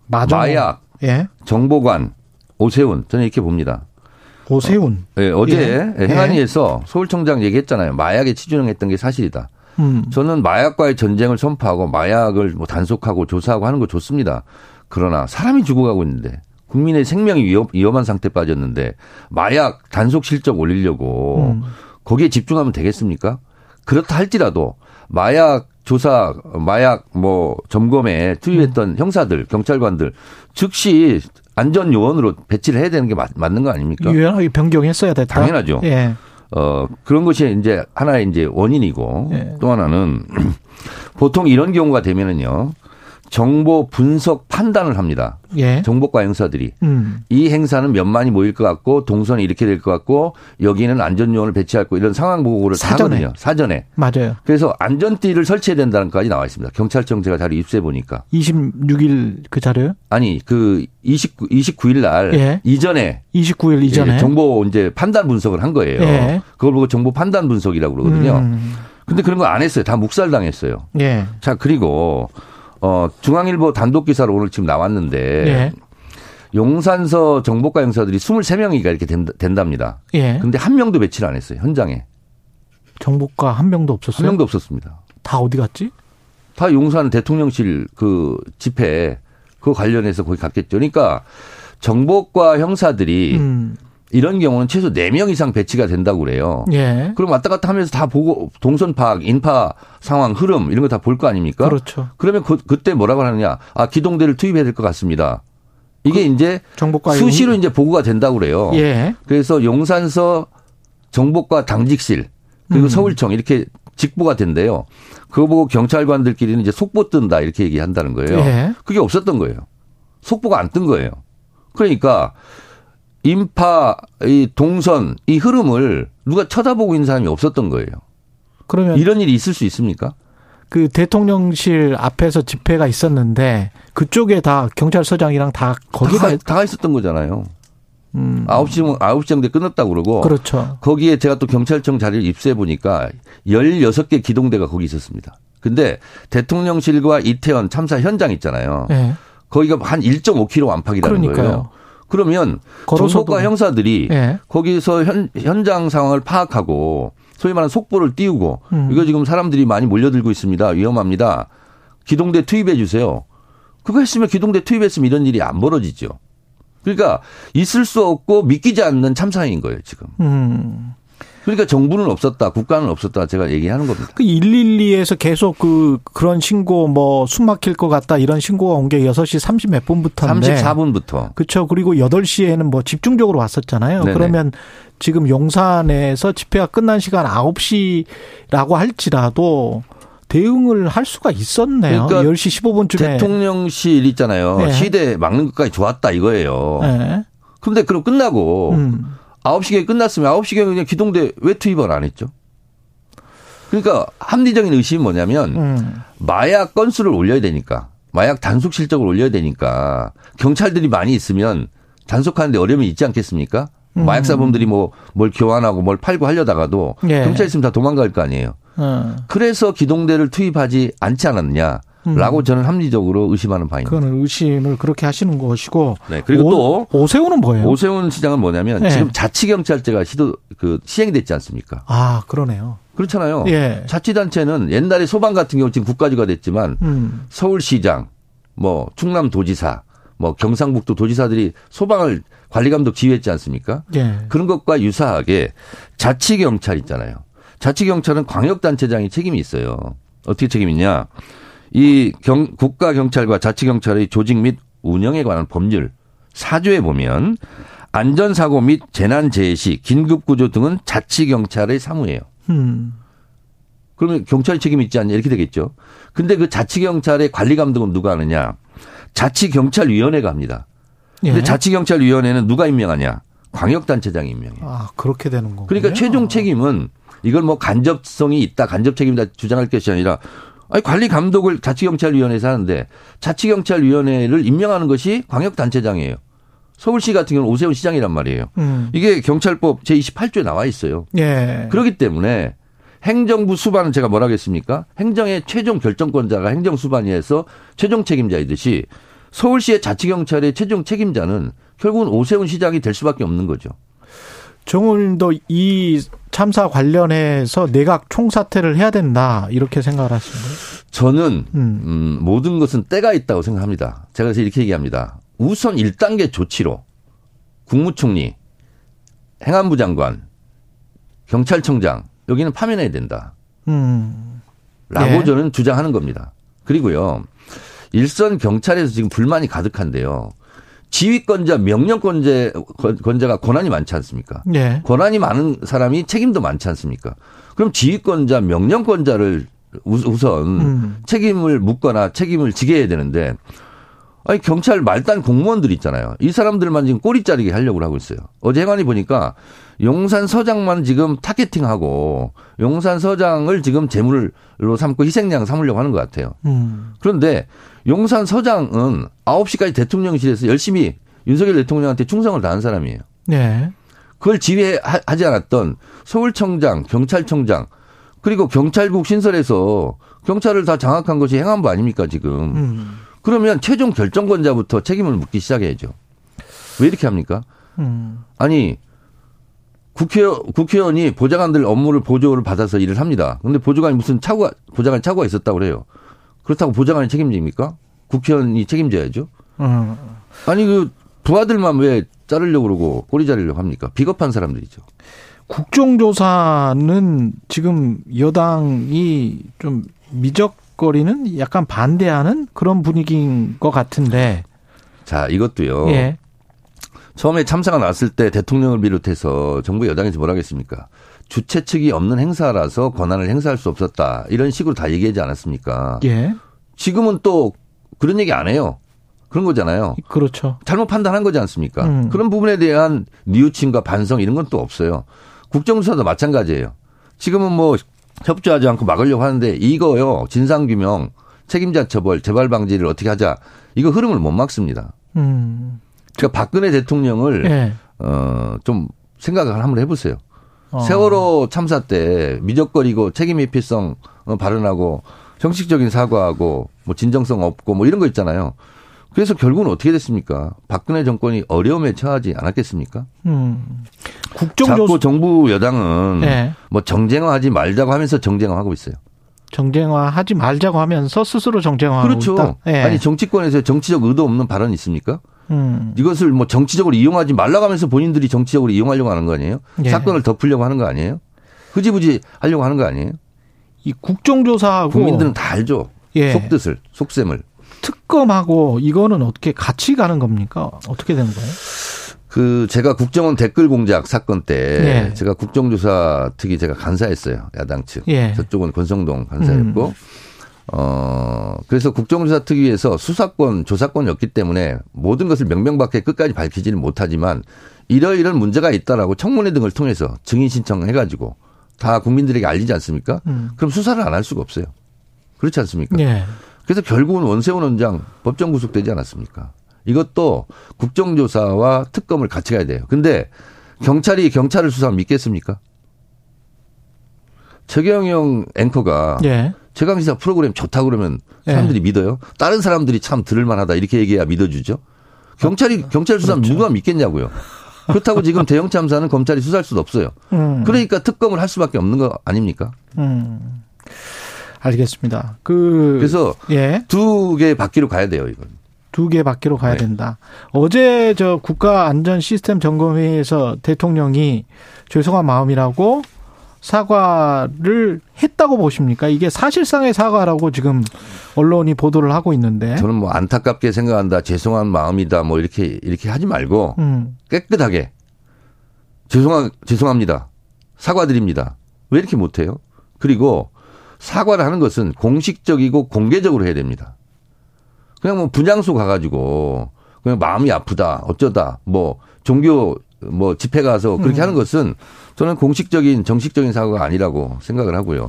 마정오. 마약, 예. 정보관, 오세훈 저는 이렇게 봅니다. 오세훈. 어, 예, 어제 예. 행안위에서 서울청장 얘기했잖아요. 마약에 치중했던 게 사실이다. 음. 저는 마약과의 전쟁을 선포하고 마약을 뭐 단속하고 조사하고 하는 거 좋습니다. 그러나 사람이 죽어가고 있는데 국민의 생명이 위험, 위험한 상태 빠졌는데 마약 단속 실적 올리려고 음. 거기에 집중하면 되겠습니까? 그렇다 할지라도 마약 조사, 마약 뭐 점검에 투입했던 음. 형사들, 경찰관들 즉시 안전 요원으로 배치를 해야 되는 게 맞, 는거 아닙니까? 유연하게 변경했어야 됐다. 당연하죠. 예. 어 그런 것이 이제 하나의 이제 원인이고 예. 또 하나는 보통 이런 경우가 되면은요. 정보 분석 판단을 합니다. 예. 정보과 행사들이 음. 이 행사는 몇만이 모일 것 같고 동선이 이렇게 될 것 같고 여기는 안전요원을 배치할 거 이런 상황 보고를 사전에. 하거든요. 사전에. 맞아요. 그래서 안전띠를 설치해야 된다는 것까지 나와 있습니다. 경찰청 제가 자료 입수해 보니까. 26일 그 자료요? 아니 그 29, 29일 날 예. 이전에 29일 이전에 예, 정보 이제 판단 분석을 한 거예요. 예. 그걸 보고 정보 판단 분석이라고 그러거든요. 음. 근데 그런 거 안 했어요. 다 묵살당했어요. 예. 자 그리고 어, 중앙일보 단독 기사로 오늘 지금 나왔는데 예. 용산서 정보과 형사들이 23명이가 이렇게 된다, 니다 예. 근데 한 명도 배치를 안 했어요. 현장에. 정보과 한 명도 없었어요? 한 명도 없었습니다. 다 어디 갔지? 다 용산 대통령실 그 집회 그 관련해서 거기 갔겠죠. 그러니까 정보과 형사들이 음. 이런 경우는 최소 4명 이상 배치가 된다고 그래요. 예. 그럼 왔다 갔다 하면서 다 보고 동선 파악, 인파 상황, 흐름 이런 거 다 볼 거 아닙니까? 그렇죠. 그러면 그, 그때 뭐라고 하느냐. 아, 기동대를 투입해야 될 것 같습니다. 이게 그 이제 수시로 이제 보고가 된다고 그래요. 예. 그래서 용산서 정보과 당직실 그리고 음. 서울청 이렇게 직보가 된대요. 그거 보고 경찰관들끼리는 이제 속보 뜬다 이렇게 얘기한다는 거예요. 예. 그게 없었던 거예요. 속보가 안 뜬 거예요. 그러니까 인파, 이 동선, 이 흐름을 누가 쳐다보고 있는 사람이 없었던 거예요. 그러면 이런 일이 있을 수 있습니까? 그 대통령실 앞에서 집회가 있었는데 그쪽에 다 경찰서장이랑 다 거기가 다, 다 있었던 거잖아요. 음. 9시, 9시 정도에 끝났다고 그러고. 그렇죠. 거기에 제가 또 경찰청 자리를 입수해 보니까 16개 기동대가 거기 있었습니다. 근데 대통령실과 이태원 참사 현장 있잖아요. 네. 거기가 한 1.5km 안팎이라는 그러니까요. 거예요. 그러면. 정보과 형사들이 네. 거기서 현, 현장 상황을 파악하고 소위 말하는 속보를 띄우고 음. 이거 지금 사람들이 많이 몰려들고 있습니다. 위험합니다. 기동대 투입해 주세요. 그거 했으면 기동대 투입했으면 이런 일이 안 벌어지죠. 그러니까 있을 수 없고 믿기지 않는 참사인 거예요, 지금. 음. 그러니까 정부는 없었다, 국가는 없었다, 제가 얘기하는 겁니다. 그 112에서 계속 그, 그런 신고 뭐 숨 막힐 것 같다 이런 신고가 온 게 6시 30 몇 분부터인데. 34분부터. 그렇죠. 그리고 8시에는 뭐 집중적으로 왔었잖아요. 네네. 그러면 지금 용산에서 집회가 끝난 시간 9시라고 할지라도 대응을 할 수가 있었네요. 그러니까 10시 15분쯤에. 대통령실 있잖아요. 네. 시대 막는 것까지 좋았다 이거예요. 네. 근데 그럼 끝나고 음. 9시경에 끝났으면 9시경에 그냥 기동대 왜 투입을 안 했죠? 그러니까 합리적인 의심이 뭐냐면 음. 마약 건수를 올려야 되니까 마약 단속 실적을 올려야 되니까 경찰들이 많이 있으면 단속하는데 어려움이 있지 않겠습니까? 음. 마약 사범들이 뭐 뭘 교환하고 뭘 팔고 하려다가도 예. 경찰 있으면 다 도망갈 거 아니에요. 어. 그래서 기동대를 투입하지 않지 않았느냐. 라고 음. 저는 합리적으로 의심하는 바입니다. 그거는 의심을 그렇게 하시는 것이고. 네. 그리고 오, 또 오세훈은 뭐예요? 오세훈 시장은 뭐냐면 네. 지금 자치경찰제가 시도 그 시행이 됐지 않습니까? 아 그러네요. 그렇잖아요. 예. 자치단체는 옛날에 소방 같은 경우 지금 국가주가 됐지만 음. 서울시장, 뭐 충남도지사, 뭐 경상북도 도지사들이 소방을 관리감독 지휘했지 않습니까? 예. 그런 것과 유사하게 자치경찰 있잖아요. 자치경찰은 광역단체장이 책임이 있어요. 어떻게 책임이 있냐? 이 경, 국가경찰과 자치경찰의 조직 및 운영에 관한 법률 사조에 보면 안전사고 및 재난재해 시 긴급구조 등은 자치경찰의 사무예요. 음. 그러면 경찰 책임이 있지 않냐 이렇게 되겠죠. 근데 그 자치경찰의 관리 감독은 누가 하느냐? 자치경찰위원회가 합니다. 근데 예. 자치경찰위원회는 누가 임명하냐? 광역단체장이 임명해요. 아, 그렇게 되는 거군요. 그러니까 최종 책임은 이걸 뭐 간접성이 있다, 간접 책임이다 주장할 것이 아니라 아니 관리 감독을 자치경찰위원회에서 하는데 자치경찰위원회를 임명하는 것이 광역단체장이에요. 서울시 같은 경우는 오세훈 시장이란 말이에요. 음. 이게 경찰법 제28조에 나와 있어요. 예. 그렇기 때문에 행정부 수반은 제가 뭐라 하겠습니까? 행정의 최종 결정권자가 행정수반위에서 최종 책임자이듯이 서울시의 자치경찰의 최종 책임자는 결국은 오세훈 시장이 될 수밖에 없는 거죠. 정훈도 이 참사 관련해서 내각 총사퇴를 해야 된다 이렇게 생각을 하시는 거예요? 저는 음. 음, 모든 것은 때가 있다고 생각합니다. 제가 그래서 이렇게 얘기합니다. 우선 1단계 조치로 국무총리, 행안부 장관, 경찰청장 여기는 파면해야 된다. 음. 라고 예. 저는 주장하는 겁니다. 그리고요. 일선 경찰에서 지금 불만이 가득한데요. 지휘권자, 명령권자, 권자가 권한이 많지 않습니까? 예. 권한이 많은 사람이 책임도 많지 않습니까? 그럼 지휘권자, 명령권자를 우선 음. 책임을 묻거나 책임을 지게 해야 되는데 아니 경찰 말단 공무원들 있잖아요. 이 사람들만 지금 꼬리 자르게 하려고 하고 있어요. 어제 행안위 보니까 용산 서장만 지금 타겟팅하고 용산 서장을 지금 재물로 삼고 희생양 삼으려고 하는 것 같아요. 음. 그런데 용산 서장은 9시까지 대통령실에서 열심히 윤석열 대통령한테 충성을 다한 사람이에요. 네. 그걸 지휘하지 않았던 서울청장, 경찰청장, 그리고 경찰국 신설해서 경찰을 다 장악한 것이 행안부 아닙니까, 지금. 음. 그러면 최종 결정권자부터 책임을 묻기 시작해야죠. 왜 이렇게 합니까? 음. 아니, 국회의원, 국회의원이 보좌관들 업무를 보조를 받아서 일을 합니다. 근데 보좌관이 무슨 차고가, 보좌관 차고가 있었다고 그래요. 그렇다고 보좌관이 책임집니까? 국회의원이 책임져야죠. 음. 아니, 그, 부하들만 왜 자르려고 그러고 꼬리 자르려고 합니까? 비겁한 사람들이죠. 국정조사는 지금 여당이 좀 미적 거리는 약간 반대하는 그런 분위기인 것 같은데. 자, 이것도요. 예. 처음에 참사가 났을 때 대통령을 비롯해서 정부 여당에서 뭐라 하겠습니까? 주최 측이 없는 행사라서 권한을 행사할 수 없었다. 이런 식으로 다 얘기하지 않았습니까? 예. 지금은 또 그런 얘기 안 해요. 그런 거잖아요. 그렇죠. 잘못 판단한 거지 않습니까? 음. 그런 부분에 대한 뉘우침과 반성 이런 건 또 없어요. 국정조사도 마찬가지예요. 지금은 뭐 협조하지 않고 막으려고 하는데 이거요 진상규명 책임자 처벌 재발 방지를 어떻게 하자 이거 흐름을 못 막습니다. 음. 그러니까 박근혜 대통령을 네. 어좀 생각을 한번 해보세요. 어. 세월호 참사 때 미적거리고 책임 회피성 어, 발언하고 형식적인 사과하고 뭐 진정성 없고 뭐 이런 거 있잖아요. 그래서 결국은 어떻게 됐습니까? 박근혜 정권이 어려움에 처하지 않았겠습니까? 음. 국정조 자꾸 정부 여당은 네. 뭐 정쟁화하지 말자고 하면서 정쟁화하고 있어요. 정쟁화하지 말자고 하면서 스스로 정쟁화하고 그렇죠. 있다. 네. 아니 정치권에서 정치적 의도 없는 발언 있습니까? 음. 이것을 뭐 정치적으로 이용하지 말라고 하면서 본인들이 정치적으로 이용하려고 하는 거 아니에요? 예. 사건을 덮으려고 하는 거 아니에요? 흐지부지 하려고 하는 거 아니에요? 이 국정조사하고 국민들은 다 알죠. 예. 속뜻을, 속셈을. 특검하고 이거는 어떻게 같이 가는 겁니까? 어떻게 되는 거예요? 그 제가 국정원 댓글 공작 사건 때 예. 제가 국정조사 특위 제가 간사했어요 야당 측 예. 저쪽은 권성동 간사였고 음. 어 그래서 국정조사 특위에서 수사권 조사권이었기 때문에 모든 것을 명명밖에 끝까지 밝히지는 못하지만 이러이런 문제가 있다라고 청문회 등을 통해서 증인 신청해가지고 다 국민들에게 알리지 않습니까? 음. 그럼 수사를 안 할 수가 없어요. 그렇지 않습니까? 예. 그래서 결국은 원세훈 원장 법정 구속되지 않았습니까? 이것도 국정조사와 특검을 같이 가야 돼요. 근데 경찰이 경찰을 수사하면 믿겠습니까? 최경영 앵커가 예. 최강시사 프로그램 좋다 그러면 사람들이 네. 믿어요? 다른 사람들이 참 들을만하다 이렇게 얘기해야 믿어주죠. 경찰이 경찰 수사는 그렇죠. 누가 믿겠냐고요. 그렇다고 지금 대형 참사는 검찰이 수사할 수도 없어요. 음. 그러니까 특검을 할 수밖에 없는 거 아닙니까? 음. 알겠습니다. 그 그래서 예. 두개 바퀴로 가야 돼요, 이건. 두 개 바퀴로 가야 네. 된다. 어제 저 국가 안전 시스템 점검회에서 대통령이 죄송한 마음이라고 사과를 했다고 보십니까? 이게 사실상의 사과라고 지금 언론이 보도를 하고 있는데. 저는 뭐 안타깝게 생각한다, 죄송한 마음이다, 뭐 이렇게 이렇게 하지 말고 음. 깨끗하게 죄송한 죄송합니다, 사과드립니다. 왜 이렇게 못해요? 그리고 사과를 하는 것은 공식적이고 공개적으로 해야 됩니다. 그냥 뭐 분장소 가가지고 그냥 마음이 아프다, 어쩌다, 뭐 종교 뭐 집회 가서 그렇게 음. 하는 것은 저는 공식적인 정식적인 사고가 아니라고 생각을 하고요.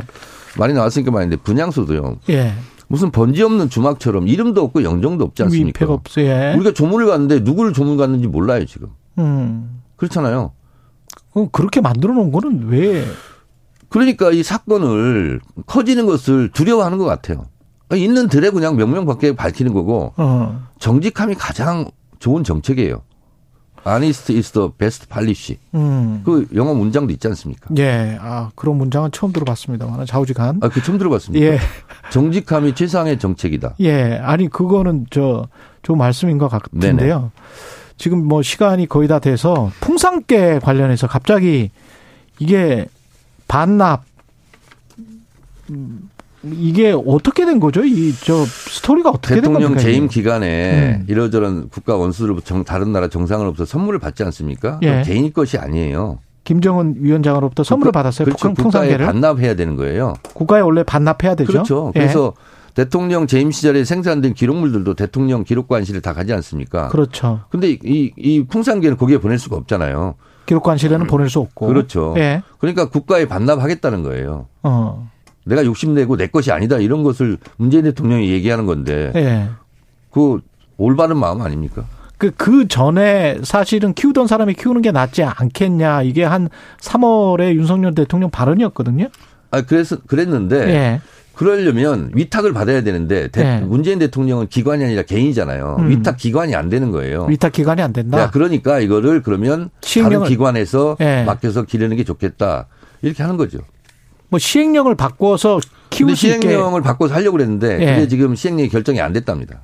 말이 나왔으니까 말인데 분양소도요. 예. 무슨 번지 없는 주막처럼 이름도 없고 영정도 없지 않습니까? 없어, 예. 우리가 조문을 갔는데 누구를 조문 갔는지 몰라요 지금. 음. 그렇잖아요. 그 그렇게 만들어 놓은 거는 왜? 그러니까 이 사건을 커지는 것을 두려워하는 것 같아요. 있는 들에 그냥 명명밖에 밝히는 거고 어. 정직함이 가장 좋은 정책이에요. 아니스트 이스터 베스트 팔리시. 음. 그 영어 문장도 있지 않습니까? 예. 아, 그런 문장은 처음 들어봤습니다만 좌우지간. 아, 그 처음 들어봤습니다. 예. 정직함이 최상의 정책이다. 예. 아니, 그거는 저, 좋은 말씀인 것 같은데요. 네네. 지금 뭐 시간이 거의 다 돼서 풍산계 관련해서 갑자기 이게 반납 이게 어떻게 된 거죠? 이 저 스토리가 어떻게 된 겁니까? 대통령 재임 기간에 음. 이러저런 국가 원수들부터 다른 나라 정상으로부터 선물을 받지 않습니까? 예. 개인 것이 아니에요. 김정은 위원장으로부터 선물을 국가, 받았어요. 그렇죠. 국가에 반납해야 되는 거예요. 국가에 원래 반납해야 되죠. 그렇죠. 예. 그래서 대통령 재임 시절에 생산된 기록물들도 대통령 기록관실에 다 가지 않습니까? 그렇죠. 근데 이, 이 풍산계는 거기에 보낼 수가 없잖아요. 기록관실에는 음. 보낼 수 없고. 그렇죠. 예. 그러니까 국가에 반납하겠다는 거예요. 어. 내가 욕심내고 내 것이 아니다 이런 것을 문재인 대통령이 얘기하는 건데 예. 그 올바른 마음 아닙니까? 그, 그 전에 사실은 키우던 사람이 키우는 게 낫지 않겠냐. 이게 한 3월에 윤석열 대통령 발언이었거든요. 아, 그래서, 그랬는데. 예. 그러려면 위탁을 받아야 되는데 네. 문재인 대통령은 기관이 아니라 개인이잖아요. 음. 위탁 기관이 안 되는 거예요. 위탁 기관이 안 된다. 야, 그러니까 이거를 그러면 시행령을. 다른 기관에서 네. 맡겨서 기르는 게 좋겠다. 이렇게 하는 거죠. 뭐 시행령을 바꿔서 키울 수 있게 시행령을 바꿔서 하려고 그랬는데 예. 그게 지금 시행령이 결정이 안 됐답니다.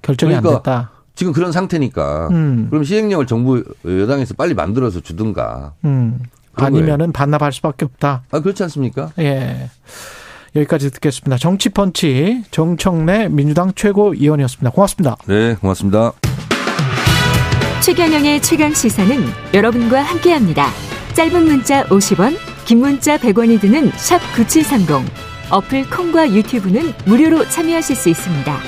결정이 그러니까 안 됐다. 지금 그런 상태니까 음. 그럼 시행령을 정부 여당에서 빨리 만들어서 주든가. 음. 아니면은 반납할 수밖에 없다. 아 그렇지 않습니까? 예. 여기까지 듣겠습니다. 정치펀치 정청래 민주당 최고위원이었습니다. 고맙습니다. 네, 고맙습니다. 최경영의 최강 시사는 여러분과 함께합니다. 짧은 문자 50원, 긴 문자 100원이 드는 샵 9730. 어플 콩과 유튜브는 무료로 참여하실 수 있습니다.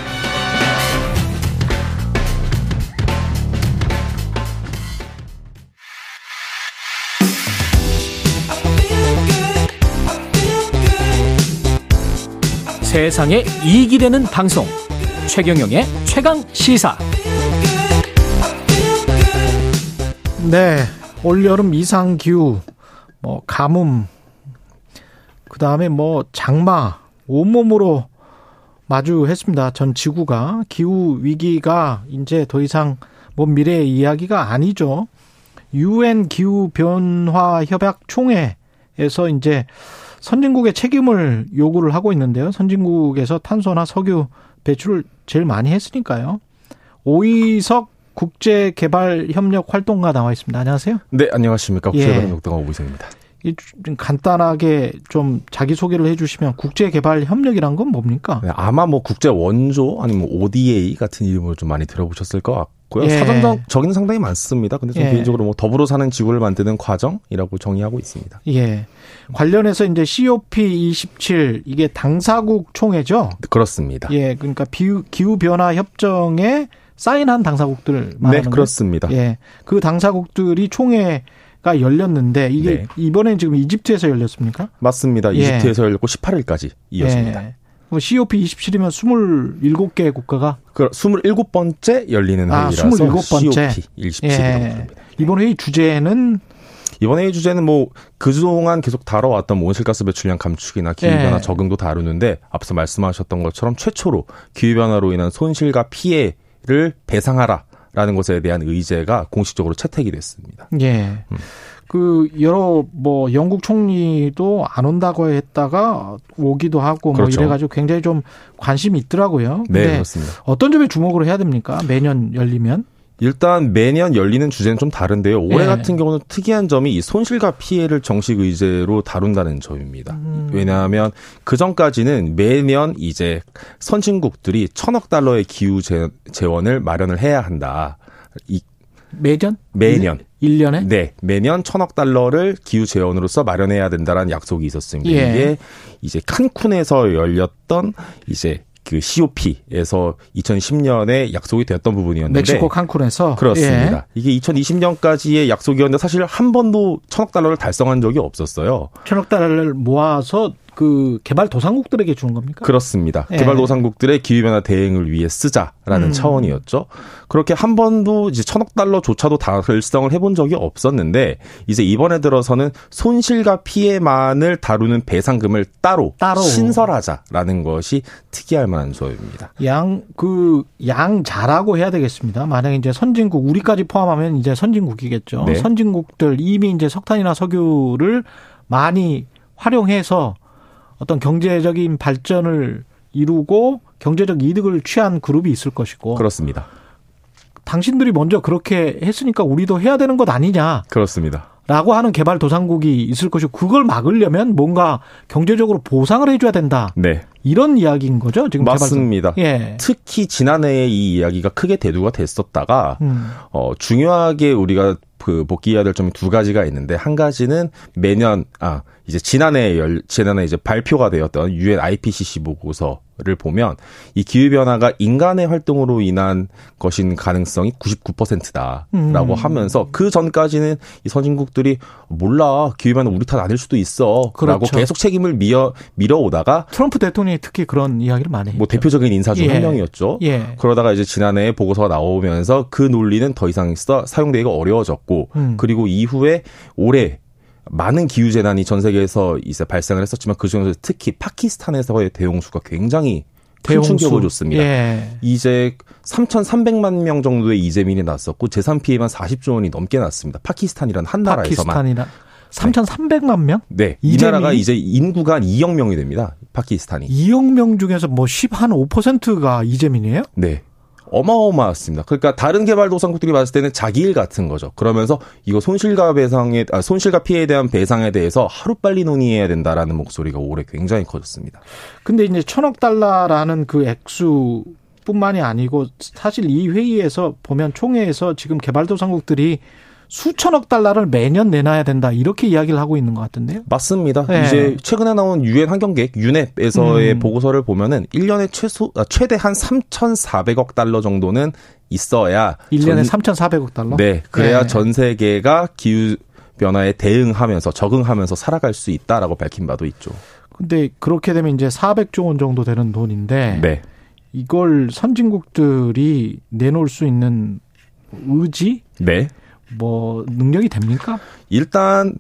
세상에 이익이 되는 방송 최경영의 최강 시사 네 올여름 이상 기후 뭐 가뭄 그 다음에 뭐 장마 온몸으로 마주했습니다. 전 지구가 기후 위기가 이제 더 이상 뭐 미래의 이야기가 아니죠. 유엔 기후 변화 협약 총회에서 이제 선진국의 책임을 요구를 하고 있는데요. 선진국에서 탄소나 석유 배출을 제일 많이 했으니까요. 오이석 국제개발협력 활동가 나와 있습니다. 안녕하세요. 네, 안녕하십니까. 국제개발협력동가 예. 오이석입니다. 좀 간단하게 좀 자기 소개를 해주시면 국제개발협력이란 건 뭡니까? 네, 아마 뭐 국제 원조 아니면 ODA 같은 이름을 좀 많이 들어보셨을 것 같고요. 예. 사전적인 상당히 많습니다. 근데 저는 예. 개인적으로 뭐 더불어 사는 지구를 만드는 과정이라고 정의하고 있습니다. 예. 관련해서 이제 COP27 이게 당사국 총회죠? 그렇습니다. 예. 그러니까 기후 변화 협정에 사인한 당사국들 말하는 네, 그렇습니다. 예. 그 당사국들이 총회 가 열렸는데 이게 네. 이번엔 지금 이집트에서 열렸습니까? 맞습니다. 예. 이집트에서 열렸고 18일까지 이었습니다. 예. COP27이면 27개 국가가 그 27번째 열리는 아, 회의라서 27번째. COP 27이라고 예. 이번 회의 주제는 이번 회의 주제는 뭐 그동안 계속 다뤄왔던 뭐 온실가스 배출량 감축이나 기후변화 네. 적응도 다루는데 앞서 말씀하셨던 것처럼 최초로 기후변화로 인한 손실과 피해 를 배상하라라는 것에 대한 의제가 공식적으로 채택이 됐습니다. 예. 그 여러 뭐 영국 총리도 안 온다고 했다가 오기도 하고 뭐 그렇죠. 이래가지고 굉장히 좀 관심이 있더라고요. 네, 그렇습니다. 어떤 점에 주목을 해야 됩니까? 매년 열리면? 일단 매년 열리는 주제는 좀 다른데요. 올해 예. 같은 경우는 특이한 점이 이 손실과 피해를 정식 의제로 다룬다는 점입니다. 음. 왜냐하면 그 전까지는 매년 이제 선진국들이 천억 달러의 기후 재- 재원을 마련을 해야 한다. 이 매년? 매년. 1년에? 네, 매년 천억 달러를 기후 재원으로서 마련해야 된다라는 약속이 있었습니다. 예. 이게 이제 칸쿤에서 열렸던 이제 그 COP에서 2010년에 약속이 되었던 부분이었는데 멕시코 칸쿤에서 그렇습니다. 예. 이게 2020년까지의 약속이었는데 사실 한 번도 천억 달러를 달성한 적이 없었어요. 천억 달러를 모아서 그 개발 도상국들에게 주는 겁니까? 그렇습니다. 예. 개발도상국들의 기후변화 대응을 위해 쓰자라는 음. 차원이었죠. 그렇게 한 번도 이제 천억 달러조차도 달성을 해본 적이 없었는데 이제 이번에 들어서는 손실과 피해만을 다루는 배상금을 따로, 따로. 신설하자라는 것이 특이할 만한 조입니다. 양, 그, 양 자라고 해야 되겠습니다. 만약에 이제 선진국, 우리까지 포함하면 이제 선진국이겠죠. 네. 선진국들 이미 이제 석탄이나 석유를 많이 활용해서 어떤 경제적인 발전을 이루고 경제적 이득을 취한 그룹이 있을 것이고. 그렇습니다. 당신들이 먼저 그렇게 했으니까 우리도 해야 되는 것 아니냐. 그렇습니다. 라고 하는 개발 도상국이 있을 것이고 그걸 막으려면 뭔가 경제적으로 보상을 해줘야 된다. 네. 이런 이야기인 거죠 지금 맞습니다. 예. 특히 지난해에 이 이야기가 크게 대두가 됐었다가 음. 어 중요하게 우리가 그 복귀해야 될 점이 두 가지가 있는데 한 가지는 매년 아 이제 지난해 열 지난해 이제 발표가 되었던 유엔 IPCC 보고서 를 보면 이 기후 변화가 인간의 활동으로 인한 것인 가능성이 99%다라고 음. 하면서 그 전까지는 이 선진국들이 몰라 기후 변화 우리 탓 아닐 수도 있어라고 그렇죠. 계속 책임을 밀어 밀어오다가 트럼프 대통령이 특히 그런 이야기를 많이 했죠. 뭐 대표적인 인사 중한 예. 명이었죠. 예. 그러다가 이제 지난해 보고서가 나오면서 그 논리는 더 이상 써- 사용되기가 어려워졌고 음. 그리고 이후에 올해 많은 기후 재난이 전 세계에서 이제 발생을 했었지만 그 중에서 특히 파키스탄에서의 대홍수가 굉장히 큰 대홍수. 충격을 줬습니다. 예. 이제 3,300만 명 정도의 이재민이 났었고 재산 피해만 40조 원이 넘게 났습니다. 파키스탄이라는 한 나라에서만. 파키스탄이나 3,300만 명? 네. 이 이재민 이? 나라가 이제 인구가 한 2억 명이 됩니다. 파키스탄이. 2억 명 중에서 뭐 10, 한 5%가 이재민이에요? 네. 어마어마했습니다. 그러니까 다른 개발도상국들이 봤을 때는 자기 일 같은 거죠. 그러면서 이거 손실과 배상에 아, 손실과 피해에 대한 배상에 대해서 하루 빨리 논의해야 된다라는 목소리가 올해 굉장히 커졌습니다. 근데 이제 천억 달러라는 그 액수 뿐만이 아니고 사실 이 회의에서 보면 총회에서 지금 개발도상국들이 수천억 달러를 매년 내놔야 된다 이렇게 이야기를 하고 있는 것 같은데요. 맞습니다. 네. 이제 최근에 나온 유엔 환경계획 유넵에서의 음. 보고서를 보면은 1년에 최소 아, 최대 한 3,400억 달러 정도는 있어야 1년에 전- 3,400억 달러? 네, 그래야 네. 전 세계가 기후 변화에 대응하면서 적응하면서 살아갈 수 있다라고 밝힌 바도 있죠. 근데 그렇게 되면 이제 400조 원 정도 되는 돈인데 네. 이걸 선진국들이 내놓을 수 있는 의지, 네. 뭐 능력이 됩니까? 일단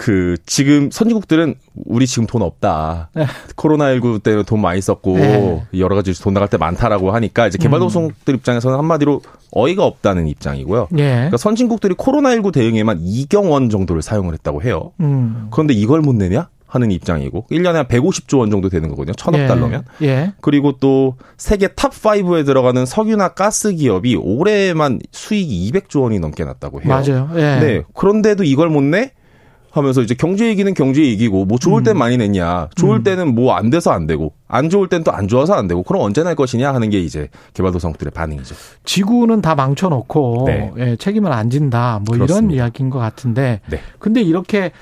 그 지금 선진국들은 우리 지금 돈 없다. 네. 코로나19 때문에 돈 많이 썼고 네. 여러 가지 돈 나갈 때 많다라고 하니까 이제 개발도상국들 입장에서는 한마디로 어이가 없다는 입장이고요. 예. 그러니까 선진국들이 코로나19 대응에만 2경 원 정도를 사용을 했다고 해요. 음. 그런데 이걸 못 내냐? 하는 입장이고 1년에 한 150조 원 정도 되는 거거든요. 천억 예. 달러면. 예. 그리고 또 세계 탑 5에 들어가는 석유나 가스 기업이 올해만 수익이 200조 원이 넘게 났다고 해요. 맞아요. 예. 네. 그런데도 이걸 못 내? 하면서 이제 경제 얘기는 경제 얘기고 뭐 좋을 땐 많이 냈냐. 좋을 음. 때는 뭐 안 돼서 안 되고 안 좋을 땐 또 안 좋아서 안 되고 그럼 언제 낼 것이냐 하는 게 이제 개발도상국들의 반응이죠. 지구는 다 망쳐놓고 네. 예, 책임을 안 진다. 뭐 이런 그렇습니다. 이야기인 것 같은데. 네. 근데 이렇게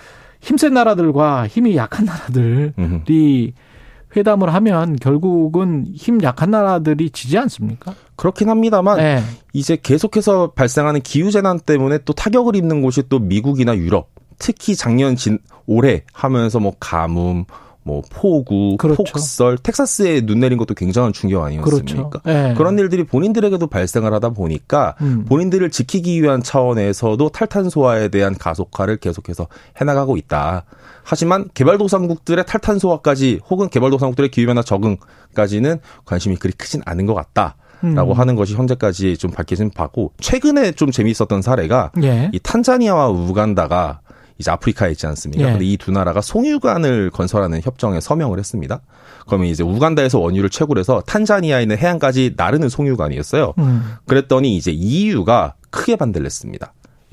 힘센 나라들과 힘이 약한 나라들이 회담을 하면 결국은 힘 약한 나라들이 지지 않습니까? 그렇긴 합니다만 네. 이제 계속해서 발생하는 기후 재난 때문에 또 타격을 입는 곳이 또 미국이나 유럽, 특히 작년 진 올해 하면서 뭐 가뭄 뭐 폭우, 그렇죠. 폭설, 텍사스에 눈 내린 것도 굉장한 충격 아니었습니까? 그렇죠. 네. 그런 일들이 본인들에게도 발생을 하다 보니까 음. 본인들을 지키기 위한 차원에서도 탈탄소화에 대한 가속화를 계속해서 해나가고 있다. 하지만 개발도상국들의 탈탄소화까지 혹은 개발도상국들의 기후변화 적응까지는 관심이 그리 크진 않은 것 같다. 라고 음. 하는 것이 현재까지 좀 밝혀진 바고 최근에 좀 재미있었던 사례가 예. 이 탄자니아와 우간다가 이제 아프리카에 있지 않습니까? 예. 근데 이 두 나라가 송유관을 건설하는 협정에 서명을 했습니다. 그러면 이제 우간다에서 원유를 채굴 해서 탄자니아에 있는 해안까지 나르는 송유관이었어요. 음. 그랬더니 이제 EU가 크게 반대를 했습니다.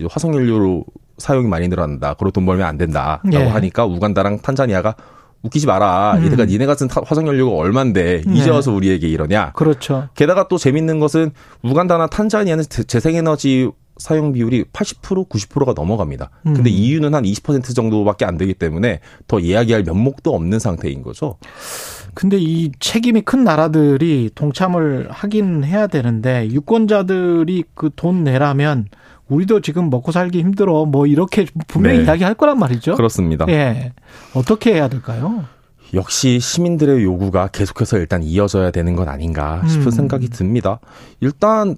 화석연료로 사용이 많이 늘어난다. 그리고 돈 벌면 안 된다라고 예. 하니까 우간다랑 탄자니아가 웃기지 마라. 음. 얘네가 니네 같은 화석연료가 얼만데 네. 이제 와서 우리에게 이러냐. 그렇죠. 게다가 또 재밌는 것은 우간다나 탄자니아는 재생에너지 사용 비율이 80% 90%가 넘어갑니다. 음. 근데 EU는 한 20% 정도밖에 안 되기 때문에 더 이야기할 면목도 없는 상태인 거죠. 근데 이 책임이 큰 나라들이 동참을 하긴 해야 되는데 유권자들이 그 돈 내라면 우리도 지금 먹고 살기 힘들어 뭐 이렇게 분명히 네. 이야기할 거란 말이죠. 그렇습니다. 예. 어떻게 해야 될까요? 역시 시민들의 요구가 계속해서 일단 이어져야 되는 건 아닌가 싶은 음. 생각이 듭니다. 일단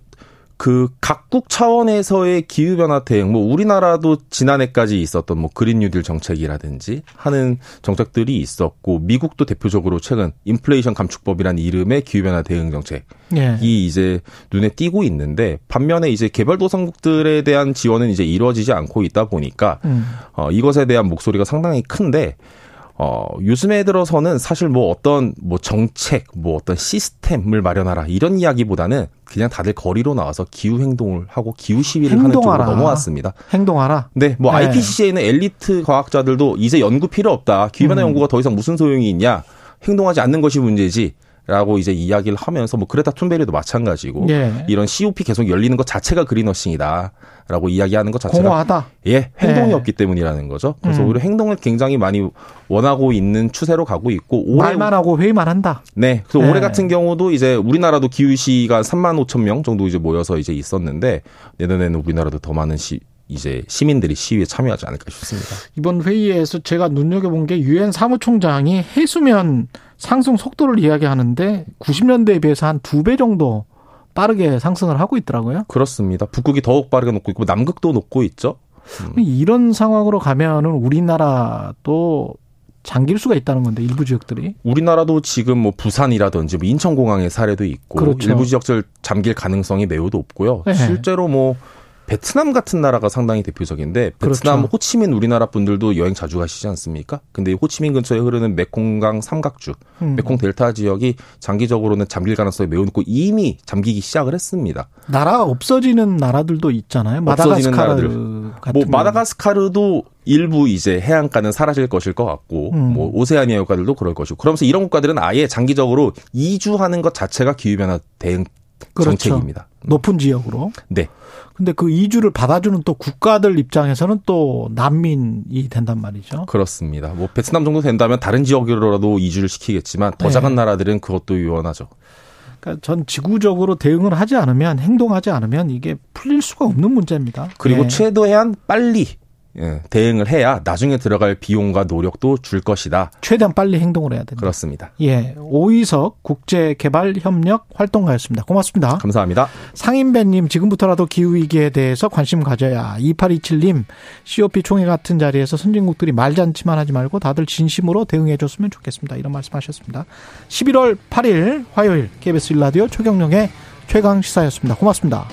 그 각국 차원에서의 기후 변화 대응 뭐 우리나라도 지난해까지 있었던 뭐 그린 뉴딜 정책이라든지 하는 정책들이 있었고 미국도 대표적으로 최근 인플레이션 감축법이라는 이름의 기후 변화 대응 정책이 예. 이제 눈에 띄고 있는데 반면에 이제 개발도상국들에 대한 지원은 이제 이루어지지 않고 있다 보니까 음. 어 이것에 대한 목소리가 상당히 큰데 어, 요즘에 들어서는 사실 뭐 어떤 뭐 정책, 뭐 어떤 시스템을 마련하라 이런 이야기보다는 그냥 다들 거리로 나와서 기후 행동을 하고 기후 시위를 행동하라. 하는 쪽으로 넘어왔습니다. 행동하라. 네, 뭐 네. IPCC에 있는 엘리트 과학자들도 이제 연구 필요 없다. 기후 변화 음. 연구가 더 이상 무슨 소용이 있냐? 행동하지 않는 것이 문제지. 라고 이제 이야기를 하면서 뭐 그레타 툰베리도 마찬가지고 예. 이런 COP 계속 열리는 것 자체가 그린워싱이다. 라고 이야기하는 것 자체가 공허하다. 예, 행동이 예. 없기 때문이라는 거죠. 그래서 음. 오히려 행동을 굉장히 많이 원하고 있는 추세로 가고 있고 올해 말만 하고 회의만 한다. 네. 그래서 예. 올해 같은 경우도 이제 우리나라도 기후 시가 3만 5천 명 정도 이제 모여서 이제 있었는데 내년에는 우리나라도 더 많은 시 이제 시민들이 시위에 참여하지 않을까 싶습니다. 이번 회의에서 제가 눈여겨본 게 유엔 사무총장이 해수면 상승 속도를 이야기하는데 90년대에 비해서 한 두 배 정도 빠르게 상승을 하고 있더라고요. 그렇습니다. 북극이 더욱 빠르게 녹고 있고 남극도 녹고 있죠. 음. 이런 상황으로 가면은 우리나라도 잠길 수가 있다는 건데 일부 지역들이 우리나라도 지금 뭐 부산이라든지 뭐 인천공항의 사례도 있고 그렇죠. 일부 지역들 잠길 가능성이 매우 높고요. 네. 실제로 뭐 베트남 같은 나라가 상당히 대표적인데 베트남 그렇죠. 호치민 우리나라 분들도 여행 자주 가시지 않습니까? 근데 호치민 근처에 흐르는 메콩강 삼각주, 음. 메콩 델타 지역이 장기적으로는 잠길 가능성이 매우 높고 이미 잠기기 시작을 했습니다. 나라가 없어지는 나라들도 있잖아요. 마다가스카르 뭐 마다가스카르도 일부 이제 해안가는 사라질 것일 것 같고 음. 뭐 오세아니아 국가들도 그럴 것이고 그러면서 이런 국가들은 아예 장기적으로 이주하는 것 자체가 기후 변화 대응 그렇죠. 정책입니다. 높은 지역으로. 네. 근데 그 이주를 받아주는 또 국가들 입장에서는 또 난민이 된단 말이죠. 그렇습니다. 뭐 베트남 정도 된다면 다른 지역으로라도 이주를 시키겠지만 더 네. 작은 나라들은 그것도 유언하죠. 그러니까 전 지구적으로 대응을 하지 않으면 행동하지 않으면 이게 풀릴 수가 없는 문제입니다. 그리고 네. 최대한 빨리 예, 대응을 해야 나중에 들어갈 비용과 노력도 줄 것이다. 최대한 빨리 행동을 해야 된다. 그렇습니다. 예, 오이석 국제개발협력 활동가였습니다. 고맙습니다. 감사합니다. 상인배님 지금부터라도 기후위기에 대해서 관심 가져야 2827님 COP 총회 같은 자리에서 선진국들이 말잔치만 하지 말고 다들 진심으로 대응해 줬으면 좋겠습니다. 이런 말씀하셨습니다. 11월 8일 화요일 KBS 일라디오 최경령의 최강 시사였습니다. 고맙습니다.